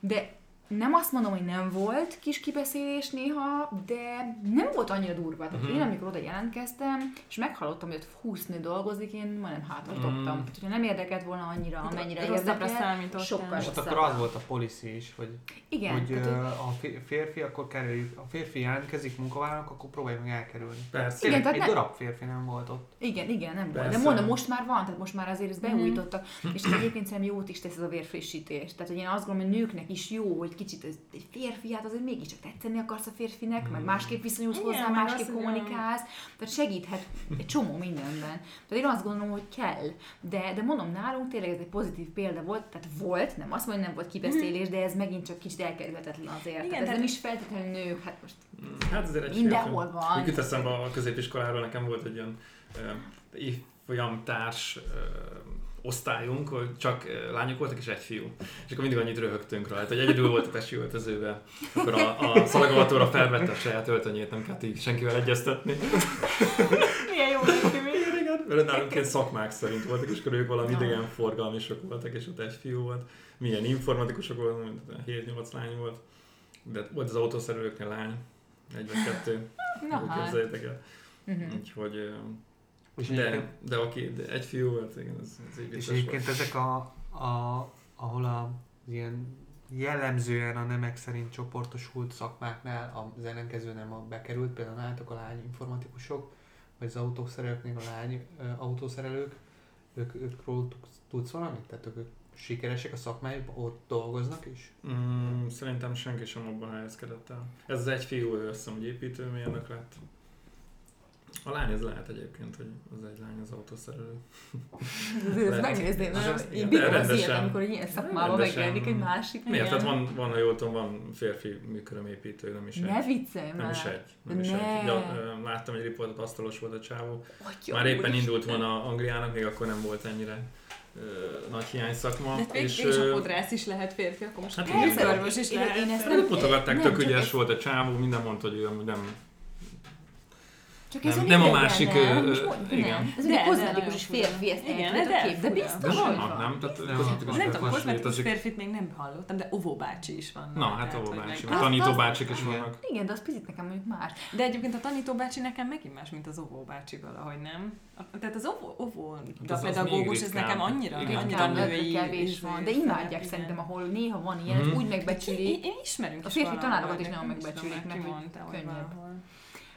de nem azt mondom, hogy nem volt kis kibeszélés néha, de nem volt annyira durva. Tehát Mhm. én, amikor oda jelentkeztem, és meghallottam, hogy ott 20 nő dolgozik, én majdnem hátra dobtam. Mhm. Tehát, hogyha nem érdekelt volna annyira, amennyire Rosszabbra érdekel, számítottam. sokkal És ott rosszabb. akkor az volt a policy is, hogy, Igen, hogy tehát, a fi- férfi, akkor kerüljük, a férfi jelentkezik munkavállalók, akkor próbáljuk meg elkerülni. Persze. Igen, egy tehát ne- darab férfi nem volt ott. Igen, igen, nem volt. De mondom, most már van, tehát most már azért ezt Mhm. beújítottak, és egyébként szerintem jót is tesz ez a vérfrissítés. Tehát, hogy én azt gondolom, hogy nőknek is jó, hogy egy kicsit ez- egy férfi, hát azért mégiscsak tetszeni akarsz a férfinek, meg Hmm. másképp viszonyulsz Igen, hozzá, meg másképp kommunikálsz, tehát segíthet egy csomó mindenben. Tehát én azt gondolom, hogy kell. De, de mondom, nálunk tényleg ez egy pozitív példa volt, tehát volt, nem azt mondom, hogy nem volt kibeszélés, de ez megint csak kicsit elkerülhetetlen azért. Igen, tehát ez nem is feltétlenül nők, hát most Hát azért egy Mindenhol férfi- van. Úgy eszembe a középiskoláról, nekem volt egy ilyen uh, évfolyamtárs uh, osztályunk, hogy csak lányok voltak és egy fiú. És akkor mindig annyit röhögtünk rajta, hogy egyedül volt a testi öltözőbe. Akkor a, a szalagavatóra felvette a saját öltönyét, nem kellett így senkivel egyeztetni. Milyen jó. Mert nálunk ilyen szakmák szerint voltak, és akkor ők valami idegen forgalmisok voltak, és ott egy fiú volt. Milyen informatikusok voltak, 7-8 lány volt. De volt az autószerelőknél lány, egy vagy kettő. Na Úgy hát. Uh-huh. Úgyhogy, És de, egyébként- de, aki, de egy fiú, hát igen, ez, ez így És egyébként volt. ezek a, a ahol a ilyen jellemzően a nemek szerint csoportosult szakmáknál az ellenkező nem a bekerült, például nálatok a lány informatikusok, vagy az autószerelőknél a lány ö, autószerelők, ők, ők róluk tudsz valamit? Tehát ők, ők sikeresek a szakmájukban, ott dolgoznak is? Mm, szerintem senki sem abban helyezkedett el. Ez az egy fiú, ő azt hiszem, hogy építőmérnök lett. A lány ez lehet egyébként, hogy az egy lány az autószerelő. Lehet. megnézném, én az ilyet, rendesen- amikor ilyen szakmában megjelenik egy másik. Miért? Tehát van, van, ha jól tudom, van férfi műkörömépítő, nem is egy. Ne viccelj Nem is egy. Nem is egy. Láttam egy riportot, asztalos volt a csávó. Már éppen indult volna Angliának, még akkor nem volt ennyire ö, nagy hiány szakma. De végig is ö, a fodrász is lehet férfi, akkor most Hát hát orvos is Én- lehet. én ezt Hát nem- mutogatták, nem, tök ügyes ez- volt a csávó, minden mondta, hogy ő nem Csak ez Nem- nem a másik, nem? ö, igen. Nem. Ez de kozmetikus férfi, ezt Igen, de a kép, de biztos, hogy van. nem? Tehát Nem, kozmetikus Nem tudom, kozmetikus férfit még nem hallottam, de óvóbácsi is van. Na, hát hogy bácsi, meg- Azt- tanító bácsik is vannak. Igen, de az picit nekem mondjuk más. De egyébként a tanítóbácsi nekem megint más, mint az óvóbácsi valahogy, nem? A- Tehát az óvó Hát az pedagógus, ez nekem annyira, Igen. annyira női. kevés van, de imádják szerintem, ahol néha van ilyen, Mhm. úgy megbecsülik. én ismerünk A férfi tanárokat is nagyon megbecsülik, már, mondta, hogy könnyebb.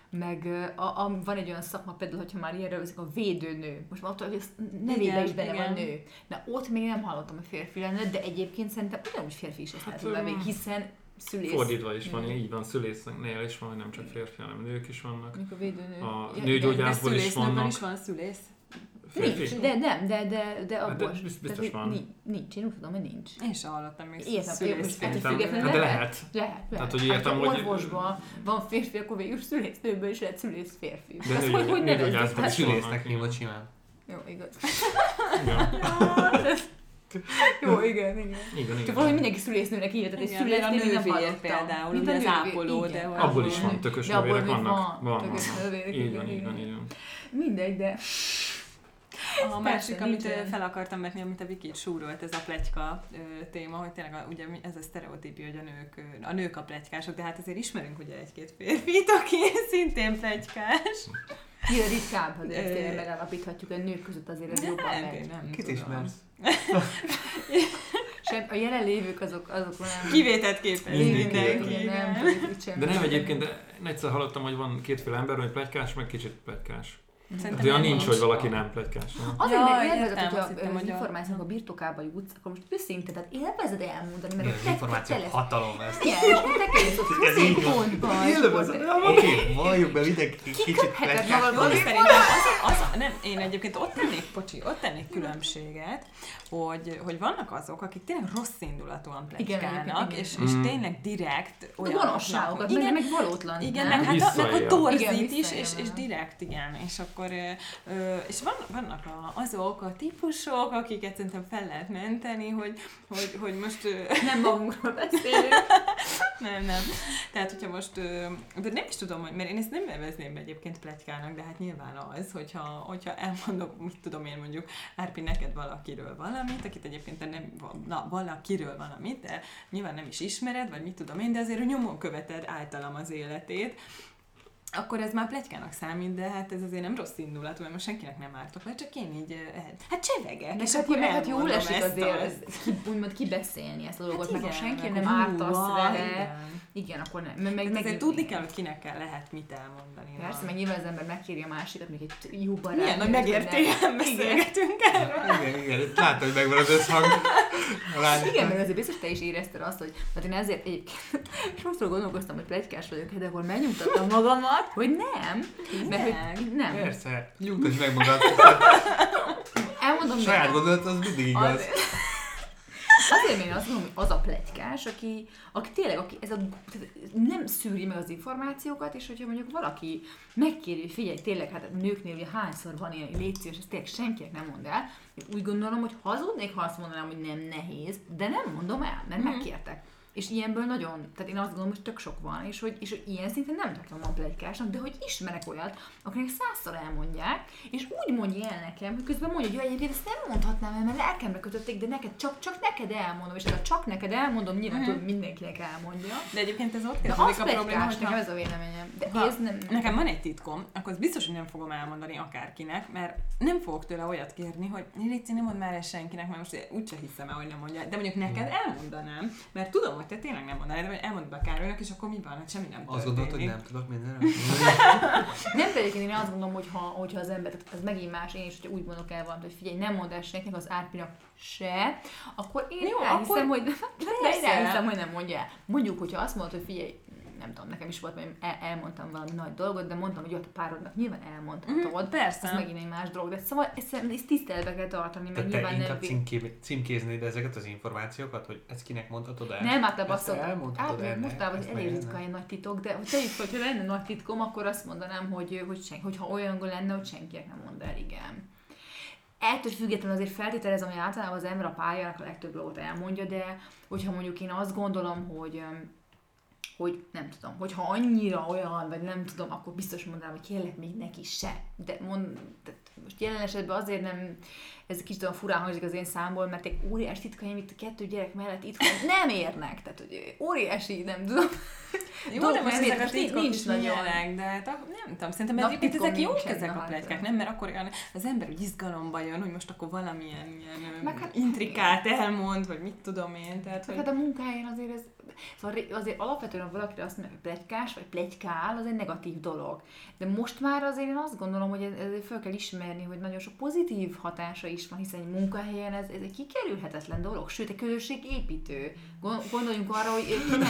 Meg a, a, van egy olyan szakma például, hogyha már ilyenről veszik, a védőnő. Most már ott, hogy ez nevébe Igen, is benne van nő. Na ott még nem hallottam, hogy férfi lenne, de egyébként szerintem ugyanúgy férfi is ezt Hát, öm, venni, hiszen szülész. Fordítva is van, nő. így van, szülésznél is van, nem csak férfi, hanem nők is vannak. A védőnő. A Ja, nőgyógyászból is vannak. is van szülész. Nincs, de nem, de, de, de Hát de abból. biz- biztos Tehát, van. ni- Nincs, én úgy tudom, hogy nincs. Én sem hallottam még Értem, szülész ettől függetlenül Hát de lehet. lehet. Lehet, lehet. Tehát, hogy Hát, értem, ha hogy- orvosban van férfi, akkor végül szülésznőből is lehet szülész férfi. De Azt hogy, hogy nevezzük? Hát, Szülésznek hívott igen. simán. Jó, igaz. Jó, igen, igen. Igen, Csak igen. valahogy mindenki szülésznőnek meg a szülésznő nem hallottam. például, Mint az ápoló, de Abból is van, tökös De még vannak. van, Van, Így igen, van, így igen. van, így van. Mindegy, de... A másik, amit nincsen. fel akartam vetni, amit a Viki súrolt, ez a pletyka ö, téma, hogy tényleg a, ugye ez a sztereotípia, hogy a nők, a nők a pletykások, de hát azért ismerünk ugye egy-két férfit, aki szintén pletykás. Nyilván ritkább, azért tényleg megállapíthatjuk, hogy a nők között azért ez jobban Hát, megy. nem Kit ismersz? Sem, a jelenlévők azok, azok nem... Kivételt képez Mindig mindenki. nem. De nem egyébként, de egyszer hallottam, hogy van kétféle ember, hogy pletykás, meg kicsit pletykás. Szerintem Hát olyan nincs, hogy valaki nem pletykás. Nem? Azért, Ja, mert élvezed, hogyha az hogy a- információnak a birtokába jutsz, akkor most őszinte, tehát élvezed elmondani, mert az információ hatalom ez. Igen, te Ez így és Élvezed. Oké, valljuk be mindenki kicsit szerintem az, az, nem, én egyébként ott tennék, pocsi, ott tennék különbséget, hogy, hogy vannak azok, akik tényleg rossz indulatúan Igen, igen, és, igen. és Mm. tényleg direkt olyan gonoszságokat, meg, meg valótlan. igen, meg, hát, a- meg hogy torzít Igen, is, és, és direkt, igen. És akkor, ö, és van, vannak a, azok a típusok, akiket szerintem fel lehet menteni, hogy, hogy, hogy most ö, Nem magunkról beszélünk. nem, nem. Tehát, hogyha most, ö, de nem is tudom, hogy, mert én ezt nem nevezném egyébként pletykának, de hát nyilván az, hogyha, hogyha elmondok, mit tudom én mondjuk, Árpi, neked valakiről valamit, akit egyébként te nem, na, valakiről valamit, de nyilván nem is ismered, vagy mit tudom én, de azért nyomon követed általam az életét, akkor ez már pletykának számít, de hát ez azért nem rossz indulatú, mert most senkinek nem ártok, vagy csak én így, eh, hát csevegek, és hát, akkor meg hát jól esik ezt azért, azt. ez, ki, úgymond kibeszélni ezt a dolgot, Hát meg ha igen, senki nem ártasz vele, igen. igen, akkor nem. Meg, meg, meg azért tudni kell, hogy kinek kell, lehet mit elmondani. Persze, meg nyilván az ember megkéri a másikat, még egy jó barát. Milyen nagy megértően beszélgetünk erről. Igen, igen, itt látom, hogy megvan az összhang. Igen, mert azért biztos te is érezted azt, hogy hát én ezért egyébként sokszor gondolkoztam, hogy plegykás vagyok, de akkor megnyugtattam magamat, hogy nem. Mert hogy nem. Persze, nyugtass meg magad. Elmondom, Saját gondolat az mindig igaz. Azért, azért én azt mondom, hogy az a plegykás, aki, aki tényleg aki ez a, nem szűri meg az információkat, és hogyha mondjuk valaki megkéri, hogy figyelj, tényleg, hát a nőknél ugye hányszor van ilyen, hogy légy szíves, ezt tényleg senkinek nem mond el. Én úgy gondolom, hogy hazudnék, ha azt mondanám, hogy nem nehéz, de nem mondom el, mert Mhm. megkértek. És ilyenből nagyon, tehát én azt gondolom, hogy tök sok van, és hogy, és hogy ilyen szinten nem tartom a plegykásnak, de hogy ismerek olyat, akinek százszor elmondják, és úgy mondja el nekem, hogy közben mondja, hogy egyébként ezt nem mondhatnám el, mert lelkemre kötötték, de neked csak, csak neked elmondom, és ez a csak neked elmondom, nyilván Mhm. tudom, mindenkinek elmondja. De egyébként ez ott kezdődik a probléma, hogy nekem ez a véleményem. De Ha ez nem... nekem van egy titkom, akkor az biztos, hogy nem fogom elmondani akárkinek, mert nem fogok tőle olyat kérni, hogy Léci, nem mondd már ezt senkinek, mert most úgyse hiszem el, hogy nem mondja. De mondjuk neked elmondanám, mert tudom, hogy te tényleg nem mondanád, vagy elmondod a Károlynak, és akkor mi van, hát semmi nem Azt gondolod, hogy történik. nem tudok mindenre? Nem pedig én azt gondolom, hogy ha, hogyha az ember, tehát ez megint más, én is, hogyha úgy mondok el valamit, hogy figyelj, nem mondd el senkinek az árpinak se, akkor én Jó, elhiszem, akkor hogy, de én persze. elhiszem, hogy nem mondja el. Mondjuk, hogyha azt mondod, hogy figyelj, nem tudom, nekem is volt, el, elmondtam valami nagy dolgot, de mondtam, hogy ott a párodnak nyilván elmondhatod. Mhm, persze. Ez megint egy más dolog. De szóval ezt, ezt tiszteletbe kell tartani, mert Tehát te nyilván nem... címké- címkéznéd ezeket az információkat, hogy ezt kinek mondhatod el? Nem, Ezt azt szoktam. elmondhatod ennek, mostában meg elég ritka egy nagy titok, de hogy tegyük hogyha lenne nagy titkom, akkor azt mondanám, hogy, hogy sen, hogyha olyan lenne, hogy senkinek nem mond el, igen. Ettől függetlenül azért feltételezem, hogy általában az ember a pályának a legtöbb dolgot elmondja, de hogyha mondjuk én azt gondolom, hogy hogy nem tudom, hogyha annyira olyan, vagy nem tudom, akkor biztos mondanám, hogy kérlek még neki se. De mond, de most jelen esetben azért nem, ez kicsit olyan furán hangzik az én számból, mert egy óriási titkaim itt a kettő gyerek mellett itt nem érnek. Tehát, hogy óriási, nem tudom. Jó, dolgok de ezek a titkok nincs is nagyon. de hát nem tudom, szerintem egyébként titkom ezek jók ezek a hát. pletykák, nem? Mert akkor olyan, az ember úgy izgalomba jön, hogy most akkor valamilyen ilyen Meg hát- intrikát elmond, vagy mit tudom én, tehát hogy... Hát a munkáján azért ez, szóval azért alapvetően ha valakire azt mondja, hogy pletykás, vagy pletykál, az egy negatív dolog. De most már azért én azt gondolom, hogy ez- ezért fel kell ismerni, hogy nagyon sok pozitív hatása is van, hiszen egy munkahelyen ez, ez egy kikerülhetetlen dolog, sőt, egy közösség építő. Gondoljunk arra, hogy ki men-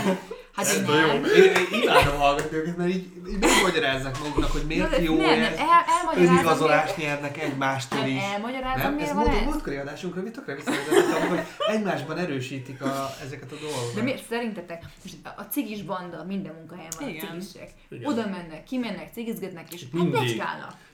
hát Ez nagyon jó. nem, Én, én imádom hallgatni őket, mert így, így megmagyarázzák maguknak, hogy miért de jó nem, nem, ez. el, elmagyarázom, miért, Önigazolást nyernek egymástól nem, is. elmagyarázom, Nem, miért ez van ez. múltkori adásunkra mi tökre visszavezetett, hogy egymásban erősítik a, ezeket a dolgokat. De miért szerintetek? A cigis banda minden munkahelyen van, Igen. a cigisek. Igen. Oda mennek, kimennek, cigizgetnek, és hát Mindig.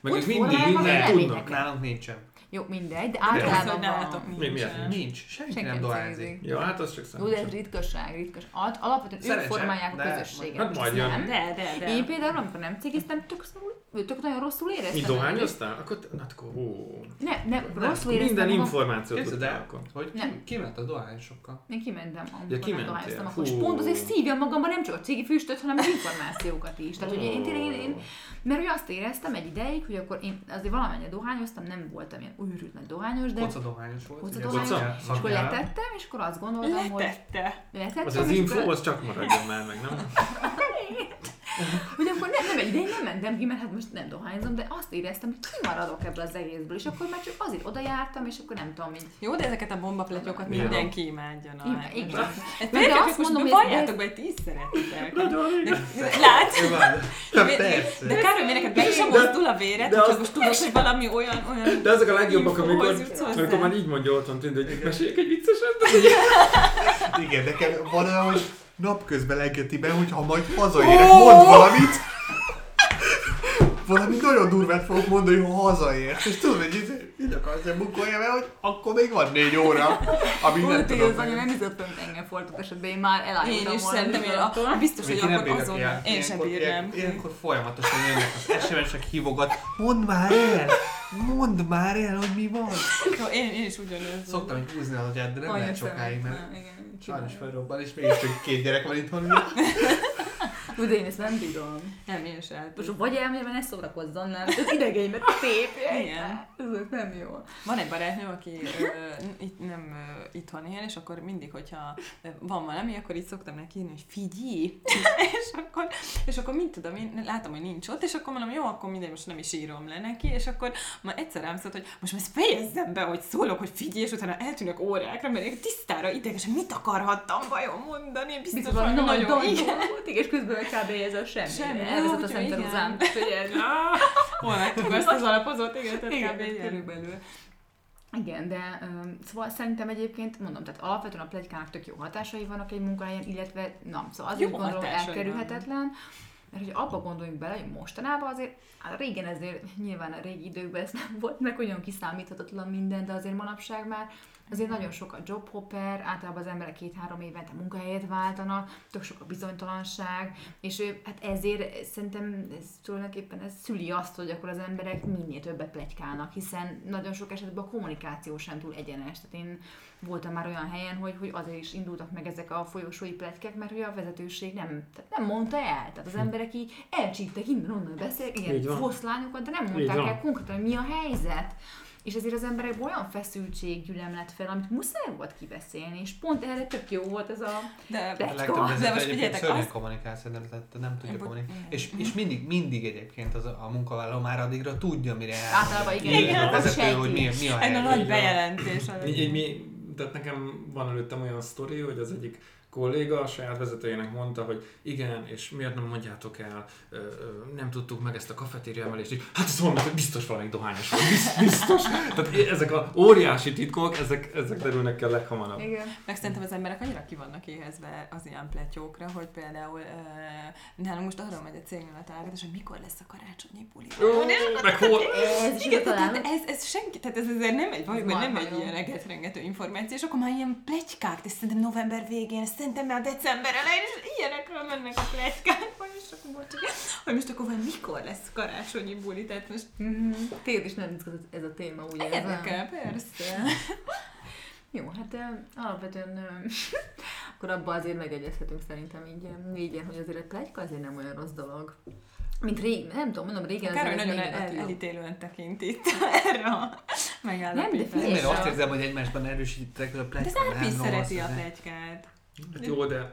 Meg ők mindig mindent véleményeket. tudnak. Nálunk nincsen. Jó, mindegy, de általában nálatok van. nincs. Mi- miért Nincs. Senki, Senki nem dohányzik. Jó, hát az csak Jó, de ez ritkaság, ritkas. Al- Alapvetően ők Szerencsé, formálják a de- közösséget. hát majd jön. nem. De, de, de. Én például, amikor nem cigiztem, tök, tök nagyon rosszul éreztem. Mi dohányoztál? Akkor, hát akkor, ó. Nem, nem, Nem, rosszul éreztem Minden információt Képzeld el, akkor. hogy Nem. ki, kiment a dohányosokkal. Én kimentem, amikor Ja, dohányoztam, akkor és pont azért szívja magamban nem csak a cigi füstöt, hanem az információkat is. Tehát, hogy én tényleg, én, én, mert hogy azt éreztem egy ideig, hogy akkor én azért valamennyire dohányoztam, nem voltam ilyen őrült nagy dohányos, de Koca dohányos volt. Koca dohányos, szaknyelv- és akkor letettem, és akkor azt gondoltam, hogy Letette. letettem, Az az info, az csak maradjon már meg, nem? hogy akkor nem, nem egy ideig nem mentem ki, mert hát most nem dohányzom, de azt éreztem, hogy kimaradok ebből az egészből, és akkor már csak azért oda jártam, és akkor nem tudom, így Jó, de ezeket a bombapletyokat mindenki imádja. Na, Igen, hát. Egy De azt mondom, hogy ez- valljátok be, hogy ti is szeretitek. Látsz? De, Persze. de Károly, miért neked meg sem mozdul a véred, de csak most tudod, hogy valami olyan, olyan... De ezek a legjobbak, amikor, amikor már így mondja otthon tűnt, hogy meséljek egy vicceset. Igen, nekem van olyan, hogy napközben legeti be, hogy ha majd hazaérek, mond valamit. Valami nagyon durvát fogok mondani, ha hazaérsz. És tudod, hogy így, így akarsz nem bukolja be, hogy akkor még van négy óra, ami nem Volt, hogy tudom. az anya nem fönt engem fordult esetben, én már elállítottam Én is szerintem, én műsorattól. a, biztos, hogy akkor azon én sem bírnám. ilyen- Ilyenkor folyamatosan jönnek az SMS-ek, hívogat. Mondd már el! Mondd már el, hogy mi van! Jó, Én, én is ugyanez. Szoktam így húzni az agyát, de nem lehet sokáig, mert igen, sajnos felrobban, és mégis csak két gyerek van itthon. Ugye én ezt nem tudom. Nem, én sem. Most vagy elmegyem, ne szórakozzon, nem? Az idegeimet tépje. Igen. Ez nem jó. Van egy barátnőm, aki ö, itt, nem ö, itthon él, és akkor mindig, hogyha van valami, akkor így szoktam neki írni, hogy figyelj, és akkor, és akkor mit tudom, én látom, hogy nincs ott, és akkor mondom, jó, akkor mindegy, most nem is írom le neki, és akkor ma egyszer rám szólt, hogy most már ezt fejezzem be, hogy szólok, hogy figyelj, és utána eltűnök órákra, mert én tisztára idegesen mit akarhattam vajon mondani, biztos, Biztos valami valami nagy nagyon, dolog igen. és közben meg kb. ez a semmi. Semmi, Elvezet a Szent igen. Teruzán. Hol megtuk azt az alapozót, igen, tehát Igen, kb. ilyen. körülbelül. Igen, de um, szóval szerintem egyébként, mondom, tehát alapvetően a plegykának tök jó hatásai vannak egy munkahelyen, illetve nem, szóval azért Jó gondolom hatásai elkerülhetetlen, mert hogy abba gondoljunk bele, hogy mostanában azért, hát régen ezért nyilván a régi időkben ez nem volt meg olyan kiszámíthatatlan minden, de azért manapság már azért nagyon sok a jobhopper, általában az emberek két-három évente munkahelyet váltanak, tök sok a bizonytalanság, és hát ezért szerintem ez tulajdonképpen ez szüli azt, hogy akkor az emberek minél többet plegykálnak, hiszen nagyon sok esetben a kommunikáció sem túl egyenes. Tehát én voltam már olyan helyen, hogy, hogy azért is indultak meg ezek a folyosói pletykek, mert hogy a vezetőség nem, tehát nem mondta el. Tehát az emberek így elcsíptek innen-onnan beszél, ilyen foszlányokat, de nem mondták el konkrétan, hogy mi a helyzet. És ezért az emberekben olyan feszültség gyülemlett fel, amit muszáj volt kibeszélni, és pont erre tök jó volt ez a De, De- A legtöbb De most figyeljetek, szörnyű azt- kommunikáció, tehát nem tudja kommunikálni. igen. És, és mindig, mindig egyébként az, a munkavállaló már addigra tudja, mire. Általában igen, igen, a vezető, sejti. hogy mi, mi a egy helyzet. nagy van. bejelentés. Így mi, tehát nekem van előttem olyan sztori, hogy az egyik kolléga a saját vezetőjének mondta, hogy igen, és miért nem mondjátok el, ö, ö, nem tudtuk meg ezt a kafetéria emelést, így, hát ez hogy biztos valami dohányos volt, biz- biztos. Tehát ezek a óriási titkok, ezek, ezek derülnek a leghamarabb. Igen. Meg szerintem az emberek annyira ki vannak éhezve az ilyen pletyókra, hogy például uh, nálunk most arra megy a cégnél a találgatás, hogy mikor lesz a karácsonyi buli. Ó, meg hol, Ez Igen, tehát ez, ez senki, tehát ez azért nem egy, nem egy jó. ilyen egetrengető információ, és akkor már ilyen plegykák, de szerintem november végén, szerintem már december elején, és ilyenekről mennek a plegykák, hogy most akkor, hogy most akkor vagy mikor lesz karácsonyi buli, tehát most Mhm. Téged is nem izgatott ez a téma, ugye? ez a- érdekel, persze. Jó, hát ö, alapvetően ö, akkor abban azért megegyezhetünk szerintem így négyen, hogy azért egy plegyka azért nem olyan rossz dolog. Mint régen, nem tudom, mondom, régen Károly ez nagyon el, negatív. elítélően tekint itt erre a megállapításra. figyelj, Nem, én azt És a- érzem, hogy egymásban erősítettek a De plegykát. Szerpi is szereti a plegykát. Hát jó, de...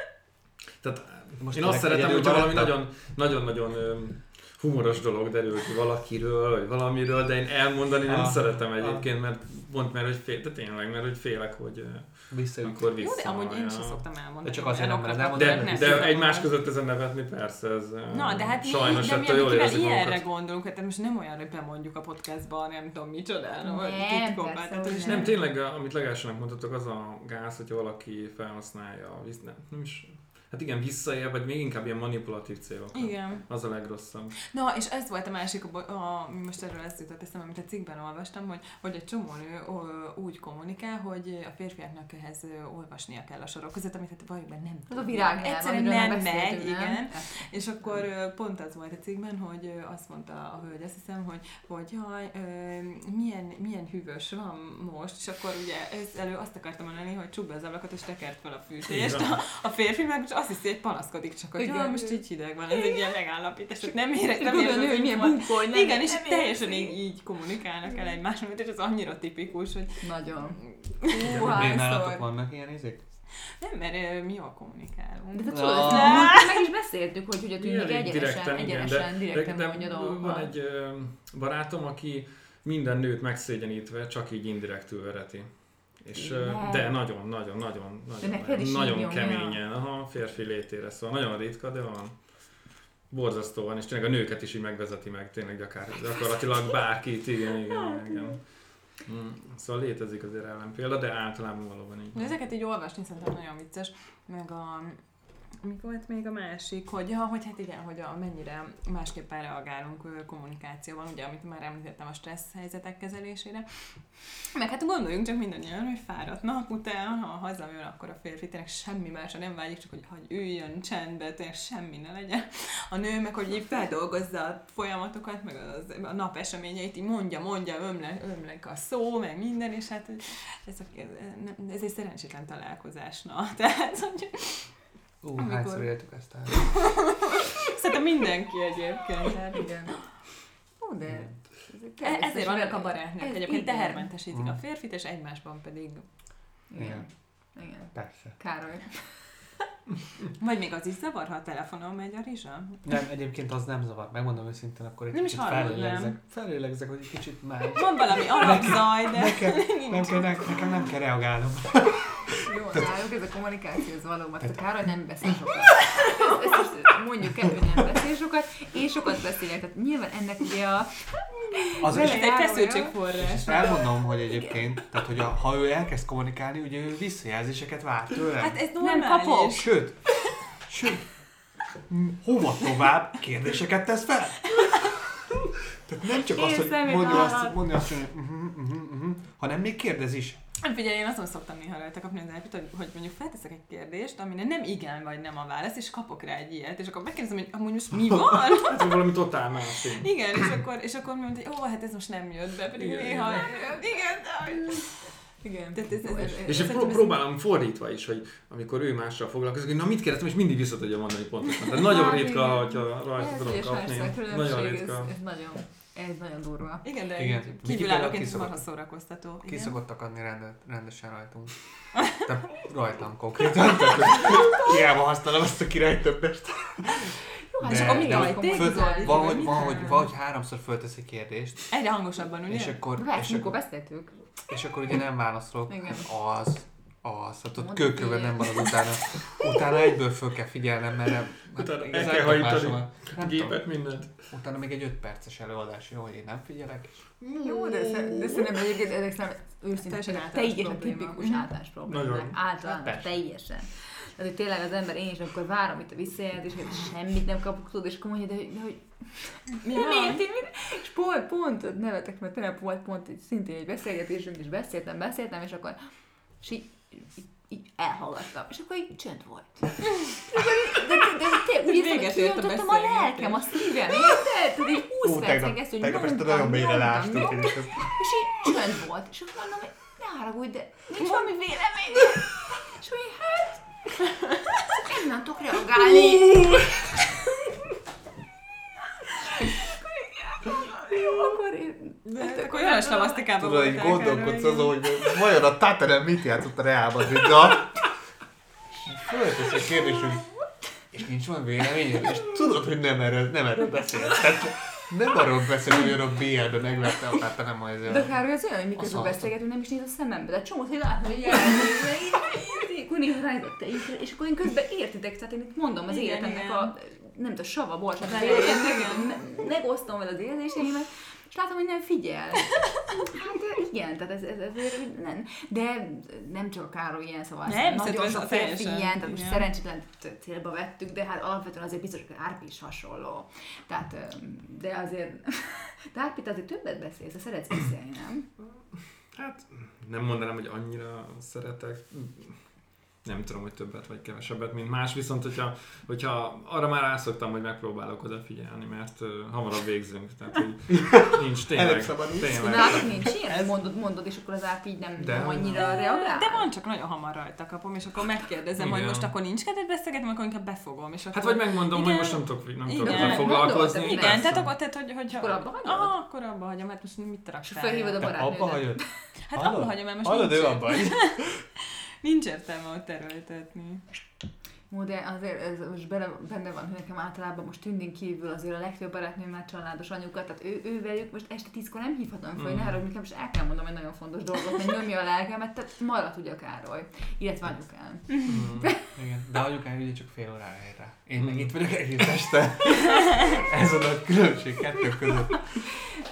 Tehát Most én azt szeretem, hogyha valami nagyon, nagyon, nagyon öm, humoros dolog derül ki valakiről, vagy valamiről, de én elmondani nem Ah. szeretem egyébként, mert pont mert hogy fél, de tényleg, mert hogy félek, hogy Visszaüt. akkor Jó, vissza. de amúgy én sem szoktam elmondani. De csak azért nem mered elmondani, De, nem de egymás között ezen nevetni persze, ez Na, de hát sajnos de ettől mi, jól érzik ilyenre gondolunk, hát most nem olyan, hogy bemondjuk a podcastban, nem tudom micsodára, vagy hogy hogy nem. Nem, tényleg, amit legelsőnek mondhatok, az a gáz, hogyha valaki felhasználja, a víz, nem, nem is, hát igen, visszaél, vagy még inkább ilyen manipulatív célokra. Igen. Az a legrosszabb. Na, és ez volt a másik, a, a, most erről ezt jutott eszembe, amit a cikkben olvastam, hogy, hogy egy csomó nő úgy kommunikál, hogy a férfiaknak ehhez olvasnia kell a sorok között, amit hát valójában nem Az a virágnyelv, Egyszerűen nem megy, beszéltünk, nem? igen. És akkor pont az volt a cikkben, hogy azt mondta a hölgy, azt hiszem, hogy, hogy jaj, milyen, milyen hűvös van most, és akkor ugye ez elő azt akartam mondani, hogy csukd be az ablakot, és tekert fel a fűtést. Igen. A, a férfi meg azt hiszi, hogy panaszkodik csak, hogy Igen. most így hideg van, ez egy ilyen megállapítás, hogy nem érez, nem érez hogy milyen hogy nem Igen, és nem teljesen így, így kommunikálnak el egymásról, és ez annyira tipikus, hogy Nagyon. Hú, nálatok hányszor. vannak ilyen izék? nem, mert mi jól kommunikálunk. De te tudod, ezt meg is beszéltük, hogy ugye tűnik egyenesen, igen, egyenesen, direkten de, mondja de dolgokat. van egy barátom, aki minden nőt megszégyenítve csak így indirektül vereti. És, de nagyon, nagyon, nagyon, nagyon, nagyon keményen, aha, férfi létére, szóval nagyon ritka, de van. Borzasztó van, és tényleg a nőket is így megvezeti meg, tényleg gyakár, gyakorlatilag bárkit, igen, igen, igen. Mm. Szóval létezik azért ellenpélda, de általában valóban így. Ezeket így olvasni szerintem nagyon vicces, meg a mi volt még a másik, hogy, ja, hogy hát igen, hogy a, mennyire másképpen reagálunk kommunikációban, ugye, amit már említettem a stressz helyzetek kezelésére. Meg hát gondoljunk csak mindannyian, hogy fáradt nap után, ha hazajön, akkor a férfi tényleg semmi másra nem vágyik, csak hogy, hogy üljön csendbe, tényleg semmi ne legyen. A nő meg, hogy így feldolgozza a folyamatokat, meg az, a nap eseményeit, így mondja, mondja, ömle, ömlek a szó, meg minden, és hát ez, a, ez egy szerencsétlen találkozás, na. Tehát, hogy Ú, Amikor- hányszor éltük ezt el? Szerintem mindenki egyébként. Hát igen. Ó, de... E- Ezért vannak a barátnők. Ez Egyébként igen. tehermentesítik Mm. a férfit, és egymásban pedig... Igen. Igen. Persze. Károly. Vagy még az is zavar, ha a telefonon megy a rizsa? Nem, egyébként az nem zavar. Megmondom őszintén, akkor egy Nem kicsit nem? Fellélegzek, hogy egy kicsit már... Van valami alapzaj, de... Nekem, nem kell, ne- nekem nem kell reagálnom. Jó, nálunk ez a kommunikáció, ez valóban. Tehát a Károly nem beszél sokat. Ezt, ezt is mondjuk el, hogy nem beszél sokat, és sokat beszélek. Tehát nyilván ennek ugye a... Az is, egy feszültségforrás. elmondom, hogy egyébként, tehát hogy a, ha ő elkezd kommunikálni, ugye ő visszajelzéseket vár tőlem. Hát ez Nem normális. kapok. Sőt, sőt, hova tovább kérdéseket tesz fel? Tehát nem csak Én azt, hogy mondja azt, mondja azt, hogy uh-huh, uh-huh, uh-huh, hanem még kérdez is. Hát figyelj, én azon szoktam néha rajta kapni az elpit, hogy, hogy mondjuk felteszek egy kérdést, amire nem igen vagy nem a válasz, és kapok rá egy ilyet, és akkor megkérdezem, hogy amúgy most mi van? Hát valami totál más. én. Igen, és akkor, és akkor mondja, hogy ó, hát ez most nem jött be, pedig Igen, néha... igen. Igen, tehát ez, ez, ez, És szerintem pró- ez- próbálom fordítva is, hogy amikor ő mással foglalkozik, hogy na mit kérdeztem, és mindig vissza tudja mondani pontosan. Tehát nagyon Hát ritka, hogyha rajta Ez és kapni. Nagyon különbség, ez, ritka. ez nagyon, ez nagyon durva. Igen, de Igen. Kívülállóként marha szórakoztató. Ki Igen. szokottak adni rende, rendesen rajtunk. Tehát rajtam konkrétan. Hiába használom azt a király többest. Jó, hát De- és akkor mi de vagy? föl- Tégzol? Van, hogy, van, hogy, van, hogy háromszor föltesz egy kérdést, Egyre hangosabban, ugye? és akkor, Vársz, és, akkor, beszéltük? és akkor ugye nem válaszolok. Igen. Az, az, hát ott igen. nem van az utána. Utána egyből föl kell figyelnem, mert nem, Utána igazán el kell hajítani. Nem tudom. Gépet, mindent. Utána még egy 5 perces előadás, jó, hogy én nem figyelek. És Jó, de, de szerintem egyébként ezek szerintem őszintén Teljesen tipikus Mhm. általános problémák. Nagyon. Általános, Persze. teljesen. Tehát, hogy tényleg az ember, én is, amikor várom itt a visszajelzéseket, és semmit nem kapok, tudod, és akkor mondja, de, hogy- de hogy Mi van? érti, mit? És pont, pont nevetek, mert tényleg volt pont egy, szintén egy beszélgetésünk, és beszéltem, beszéltem, és akkor és így, így, így elhallgattam, és akkor így csönd volt. De, de, de, de, hogy ért a lelkem, a szívem, érted? Tehát így 20 Ú, percen keresztül tegnap este nagyon mélyre ezt- és így csönd volt. És akkor mondom, hogy ne haragudj, de nincs valami vélemény. És hogy hát, nem tudok reagálni. Jó, akkor én... De akkor olyan slavasztikában Tudod, így gondolkodsz azon, hogy vajon a Tatanen mit játszott a Real Madriddal. Föltesz egy kérdés, hogy és nincs van véleményed, és tudod, hogy nem erről, nem erről beszélsz. Tehát nem arról beszél, hogy a BL-ben megvette a Tatanen majd. De akár az olyan, hogy miközben beszélgetünk, nem is néz a szemembe, de csomót, hogy látom, hogy rájött, és akkor én közben értitek, tehát én itt mondom az életemnek a, nem tudom, sava, meg- megosztom vele az érzéseimet, és látom, hogy nem figyel. Hát de igen, tehát ez, ez, ez nem, de nem csak a Károly ilyen, szóval Nem, nagyon sok férfi ilyen, tehát most szerencsétlen célba vettük, de hát alapvetően azért biztos, hogy Árpi is hasonló. Tehát, öm, de azért, de Árpi, te azért többet beszélsz, szeretsz beszélni, nem? Hát nem mondanám, hogy annyira szeretek. Nem tudom, hogy többet vagy kevesebbet, mint más, viszont hogyha, hogyha arra már rászoktam, hogy megpróbálok odafigyelni, mert uh, hamarabb végzünk. Tehát, hogy nincs tényleg. Elegszabadulsz. De tényleg. nálad nincs ilyen? Mondod, mondod, és akkor az Árpi így nem, De. nem annyira De, reagál? de van, csak nagyon hamar rajta kapom, és akkor megkérdezem, hogy Igen. most akkor nincs kedved beszélgetni, akkor inkább befogom. És akkor... Hát vagy megmondom, Igen. hogy most nem tudok, nem tudok Igen. ezzel foglalkozni. Mondod, Igen, tehát akkor, tehát, hogy, hogyha... akkor abba hagyod? Ah, akkor abba hagyom, mert most mit És raktál? felhívod a barátnődet. abba hagyod? Hát abba hagyom, mert most Hallod, nincs, ő abba. nincs értelme ott erőltetni. Ó, de azért ez most bele, benne van, hogy nekem általában most tündén kívül azért a legtöbb barátnőm már családos anyukat, tehát ő, ő velük most este tízkor nem hívhatom föl, Mm. mm. ne hogy most el kell mondanom egy nagyon fontos dolgot, hogy nyomja a lelkemet, tehát marad ugye a Károly, illetve anyukám. Mm. Igen, de anyukám ugye csak fél órára ér rá. Én meg itt vagyok egész este. Ez a nagy különbség kettő között.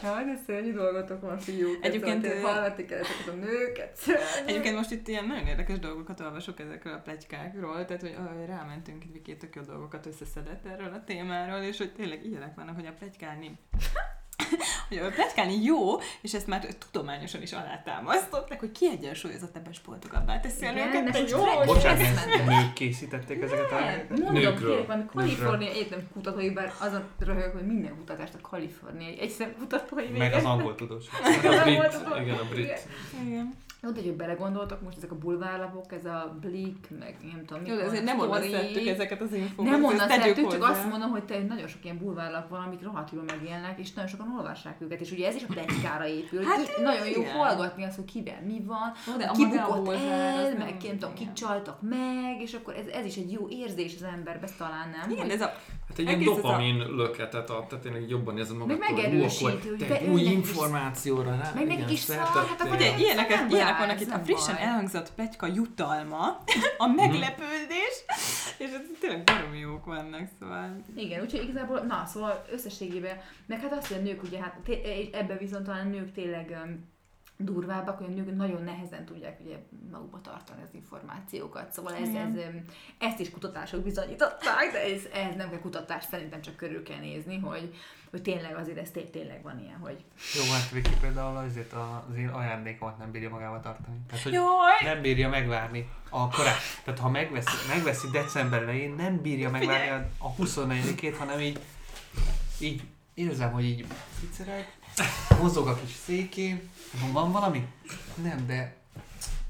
Jaj, de szörnyű dolgotok van, fiúk. Egyébként, Egyébként ö- hallgatni kell ezeket a nőket. szörnyű. Egyébként most itt ilyen nagyon érdekes dolgokat olvasok ezekről a pletykákról, tehát hogy ah, rámentünk itt Viki tök jó dolgokat összeszedett erről a témáról, és hogy tényleg ilyenek vannak, hogy a pletykálni hogy a pletykálni jó, és ezt már tudományosan is alátámasztották, hogy kiegyensúlyozott ebben sportogabbá teszi a nőket, de jó! Bocsánat, nők készítették ezeket a... Mondom, kérlek, van Kalifornia Egyetem kutatói, bár azon röhög, hogy minden kutatást a kaliforniai egyszer kutatói Meg az angol tudós. A brit, igen, a brit. Igen. Jó, de hogy belegondoltak, most ezek a bulvárlapok, ez a Blik, meg nem tudom, Jó, azért nem onnan szedtük ezeket az infókat. Nem ezt onnan szedtük, csak azt mondom, hogy te nagyon sok ilyen bulvárlap van, amik rohadt jól megélnek, és nagyon sokan olvassák őket, és ugye ez is a pletykára épül. Hát, Hát, nagyon jó igen. hallgatni azt, hogy kivel mi van, Ó, de ki bukott el, meg nem tudom, csaltak meg, és akkor ez, ez is egy jó érzés az emberbe, ez talán nem. Igen, hogy- ez a... Hát egy ilyen ez a- dopamin löketet ad, tehát tényleg jobban érzed magad, Meg megerősít, hogy te új információra rá. Meg nekik igen, is szar, hát akkor Ugye ilyenek, ilyenek vannak ez itt, a frissen baj. elhangzott pegyka jutalma, a meglepődés, és ez tényleg baromi jók vannak, szóval... Igen, úgyhogy igazából, na, szóval összességében, meg hát azt, hogy a nők ugye, hát ebben viszont talán a nők tényleg durvábbak, hogy a nők nagyon nehezen tudják ugye magukba tartani az információkat. Szóval ez, Igen. ez, ezt is kutatások bizonyították, de ez, ez nem kell kutatás, szerintem csak körül kell nézni, hogy, hogy tényleg azért ez té- tényleg van ilyen, hogy Jó, hát Viki például azért az én ajándékomat nem bírja magával tartani. Tehát, hogy Jaj! nem bírja megvárni a korát. Tehát ha megveszi, megveszi december elején, nem bírja megvárni a, a 24-ét, hanem így, így érzem, hogy így ficereg, mozog a kis székén, van, valami? Nem, de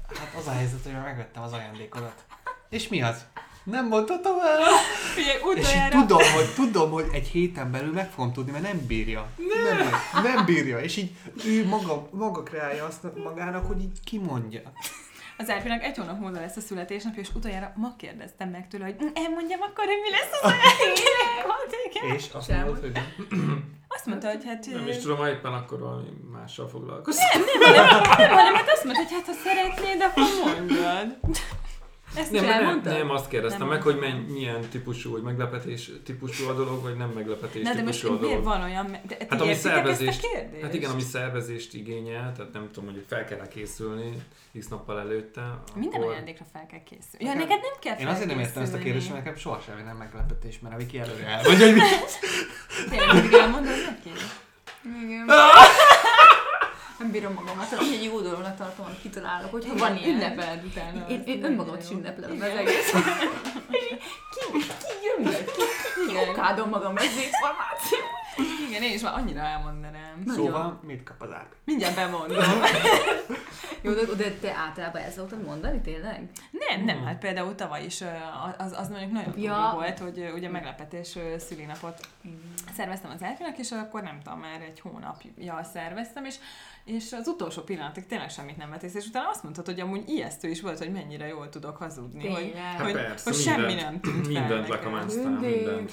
hát az a helyzet, hogy már megvettem az ajándékodat. És mi az? Nem mondhatom el! Figyelj, És így tudom, hogy, tudom, hogy egy héten belül meg fogom tudni, mert nem bírja. Nem, nem, nem bírja. És így ő maga, maga kreálja azt magának, hogy így kimondja. Az Árpinak egy hónap múlva lesz a születésnapja, és utoljára ma kérdeztem meg tőle, hogy "Mm, elmondjam akkor, hogy mi lesz az ajándék. És azt Sem. mondod, hogy nem. Azt mondta, hogy hát... Nem is tudom, ha éppen akkor valami mással foglalkozom. Nem, hanem hát azt mondta, hogy hát ha szeretnéd, akkor mondjad. Ezt Nem, nem, nem, azt kérdeztem Nem meg, hogy milyen típusú, hogy meglepetés típusú a dolog, vagy nem meglepetés Na de most típusú a miért dolog. van olyan... De, Hát ami szervezést, ezt hát igen, ami szervezést igényel, tehát nem tudom, hogy fel kell készülni x nappal előtte. Minden akkor- ajándékra fel kell készülni. Ja, neked nem kell Én azért nem értem ezt a kérdést, mert nekem soha semmi nem meglepetés, mert a Viki előre el. Vagy hogy mi? Tényleg elmondod neki? Igen. Nem bírom magamat, hogy egy jó dolognak tartom, amit kitalálok, hogyha van ilyen. Ünnepeld utána. Én, én önmagamat is ünneplem az egész. ki, ki jön? Ki, ki Igen. okádom magam ez információ? Igen, én is már annyira elmondanám. Nagyon. Szóval mit kap az árp? Mindjárt bemondom. Jó, de, de te általában el szoktad mondani tényleg? Nem, nem, hát például tavaly is az, az mondjuk nagyon Ja. volt, hogy ugye meglepetés ö, szülinapot szerveztem az Elfinak, és akkor nem tudom, már egy hónapja szerveztem, és, és az utolsó pillanatig tényleg semmit nem vetész, és utána azt mondtad, hogy amúgy ijesztő is volt, hogy mennyire jól tudok hazudni, hogy, Tényleg. Hát hogy, persze, hogy semmi mindent- nem tűnt fel Mindent lekamáztál, Mindig. mindent.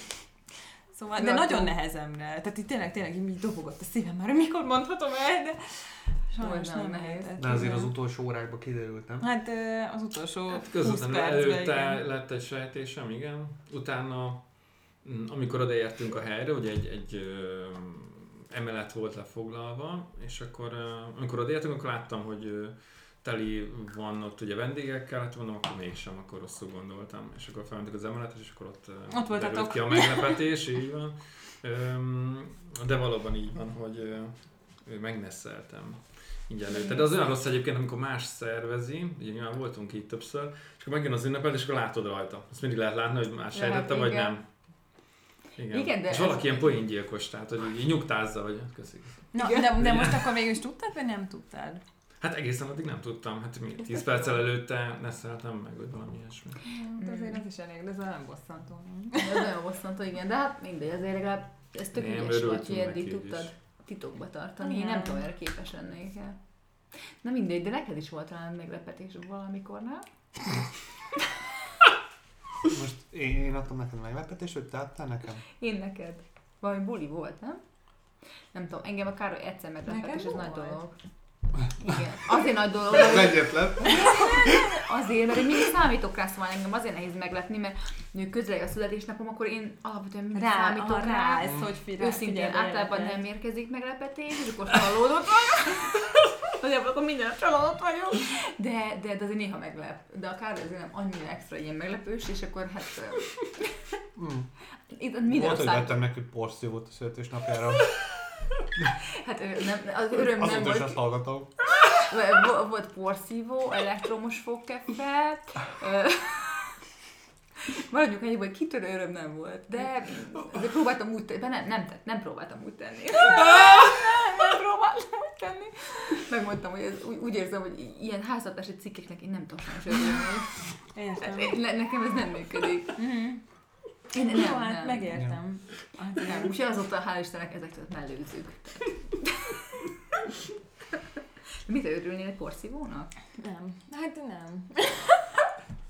Szóval, de nagyon nehezemre. Tehát itt tényleg, tényleg így dobogott a szívem már, mikor mondhatom el, de sajnos nem nem nehéz. De azért az utolsó órákban kiderült, nem? Hát az utolsó Hát 20 közvetlenül percben, előtte igen. lett egy sejtésem, igen. Utána, mm, amikor odaértünk a helyre, ugye egy, egy emelet volt lefoglalva, és akkor amikor odaértünk, akkor láttam, hogy teli van ott ugye vendégekkel, hát mondom, akkor mégsem, akkor rosszul gondoltam. És akkor felmentük az emeletet, és akkor ott, Ott voltatok. derült ki a meglepetés, így van. De valóban így van, hogy megneszeltem így előtte. De az olyan rossz egyébként, amikor más szervezi, ugye nyilván voltunk így többször, és akkor megjön az ünnepet, és akkor látod rajta. Azt mindig lehet látni, hogy más Lehet, sejtette, vagy igen. nem. Igen. Igen, de és ez- valaki ilyen poéngyilkos, tehát hogy így nyugtázza, hogy köszik. Na, de, de most akkor végül is tudtad, vagy nem tudtad? Hát egészen addig nem tudtam, hát mi 10 perccel előtte neszeltem meg, vagy valami ilyesmi. Hát azért az is elég, de ez nem bosszantó. Ez nagyon bosszantó, igen, de hát mindegy, azért legalább ez tök Nem, ügyes örültünk hogy eddig is. tudtad titokba tartani. Én Igen. nem tudom, erre képes lennék el. Na mindegy, de neked is volt talán meglepetés valamikor, nem? Most én, én adtam neked meglepetést, hogy te adtál nekem? Én neked. Valami buli volt, nem? Nem tudom, engem a Károly egyszer meglepett, és ez nagy volt. dolog. Igen. Azért nagy dolog, Az hogy egyetlen. azért, mert én mindig számítok rá, szóval engem azért nehéz meglepni, mert nő közeleg a születésnapom, akkor én alapvetően mindig Rá, számítok ha rá. rász, hogy fi, Őszintén általában nem érkezik meglepetés, és akkor csalódott vagyok. Azért akkor minden csalódott vagyok. De, de, de azért néha meglep. De a Károly azért nem annyira extra ilyen meglepős, és akkor hát... Mm. Itt Volt, minden hogy szám... vettem neki porszívót a születésnapjára. Hát nem, az öröm nem Azóta is volt. azt hallgatom. Vo- Volt porszívó, elektromos fogkeffe. Maradjunk ennyi, hogy kitörő öröm nem volt, de azért próbáltam úgy tenni, nem, nem, nem próbáltam úgy tenni. Nem próbáltam úgy tenni. Megmondtam, hogy ez, úgy, úgy érzem, hogy ilyen háztartási cikkeknek én nem tudok sajnos örülni. Hát, ne, nekem ez nem működik. Mhm. Én nem, Jó, nem, hát nem. megértem. Hát Nem, igen. úgyhogy azóta hál' Istennek ezektől mellőzzük. Mit örülnél egy porszívónak? Nem. Hát nem.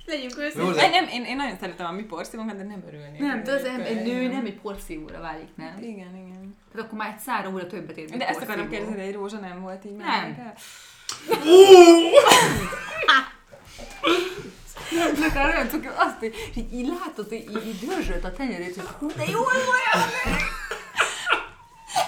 Legyünk de- Én, nem, én, én nagyon szeretem a mi porszívónkat, de nem örülnék. Nem, de az örülnék, em- egy nő nem egy porszívóra válik, nem? Igen, igen. Tehát akkor már egy szára újra többet ér, De ezt akarom kérdezni, de egy rózsa nem volt így Nem. meg. Olyan cuki, azt, hogy így, így látod, hogy így, így dörzsölt a tenyerét, hogy hú, de jól van!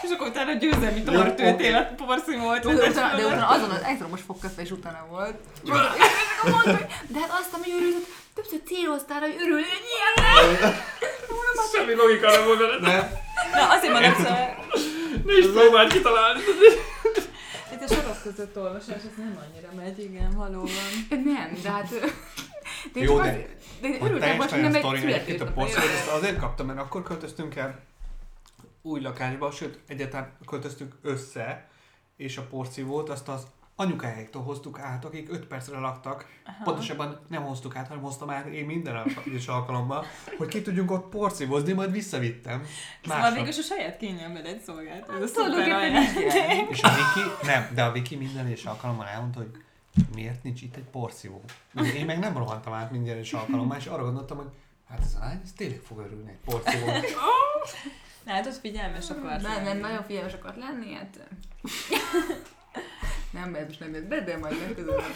És akkor utána győzelmi tort ültél a porszívót. De utána, de utána azon az elektromos fogkafé is utána volt. És hogy de hát azt, ami őrült, többször céloztál, hogy örülj, hogy ilyen nem. Semmi logika nem volt. Nem, Na, azért mondom, szóval Ne is próbáld kitalálni. itt a sorok között olvasás, ez nem annyira megy, igen, valóban. Nem, de hát... De én Jó, de- de én hogy örültem most, hogy nem egy sztori egyébként a születésnapra porszívót, jött. ezt azért kaptam, mert akkor költöztünk el új lakásba, sőt, egyáltalán költöztünk össze, és a porszívót azt az anyukájéktól hoztuk át, akik 5 percre laktak. Aha. Pontosabban nem hoztuk át, hanem hoztam át én minden egyes alkalommal, hogy ki tudjunk ott porszívozni, majd visszavittem. Szóval Másnap. végül is a saját kényelmedet szolgált. Ez a szuper. És a Viki, nem, de a Viki minden egyes alkalommal elmondta, hogy miért nincs itt egy porszívó. Én meg nem rohantam át minden egyes alkalommal, és arra gondoltam, hogy hát ez a lány, ez tényleg fog örülni egy porszívó. Ott figyelmes akar. Nem, nem, nagyon figyelmes akart lenni, hát... nem, ez most nem jött be, de majd legközelebb.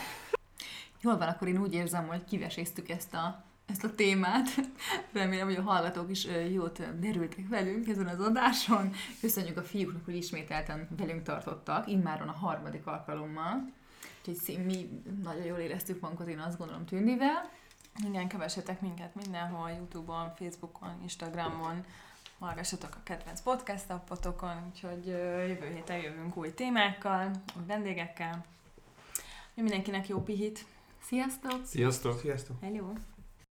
Jól van, akkor én úgy érzem, hogy kiveséztük ezt a, ezt a témát. Remélem, hogy a hallgatók is ö, jót ö, derültek velünk ezen az adáson. Köszönjük a fiúknak, hogy ismételten velünk tartottak, immáron a harmadik alkalommal. Úgyhogy mi nagyon jól éreztük magunkat, én azt gondolom Tündivel. Igen, kövessetek minket mindenhol, Youtube-on, Facebookon, Instagramon, hallgassatok a kedvenc podcast appotokon, úgyhogy jövő héten jövünk új témákkal, új vendégekkel. Mindenkinek jó pihit! Sziasztok! Sziasztok! Sziasztok! Hello!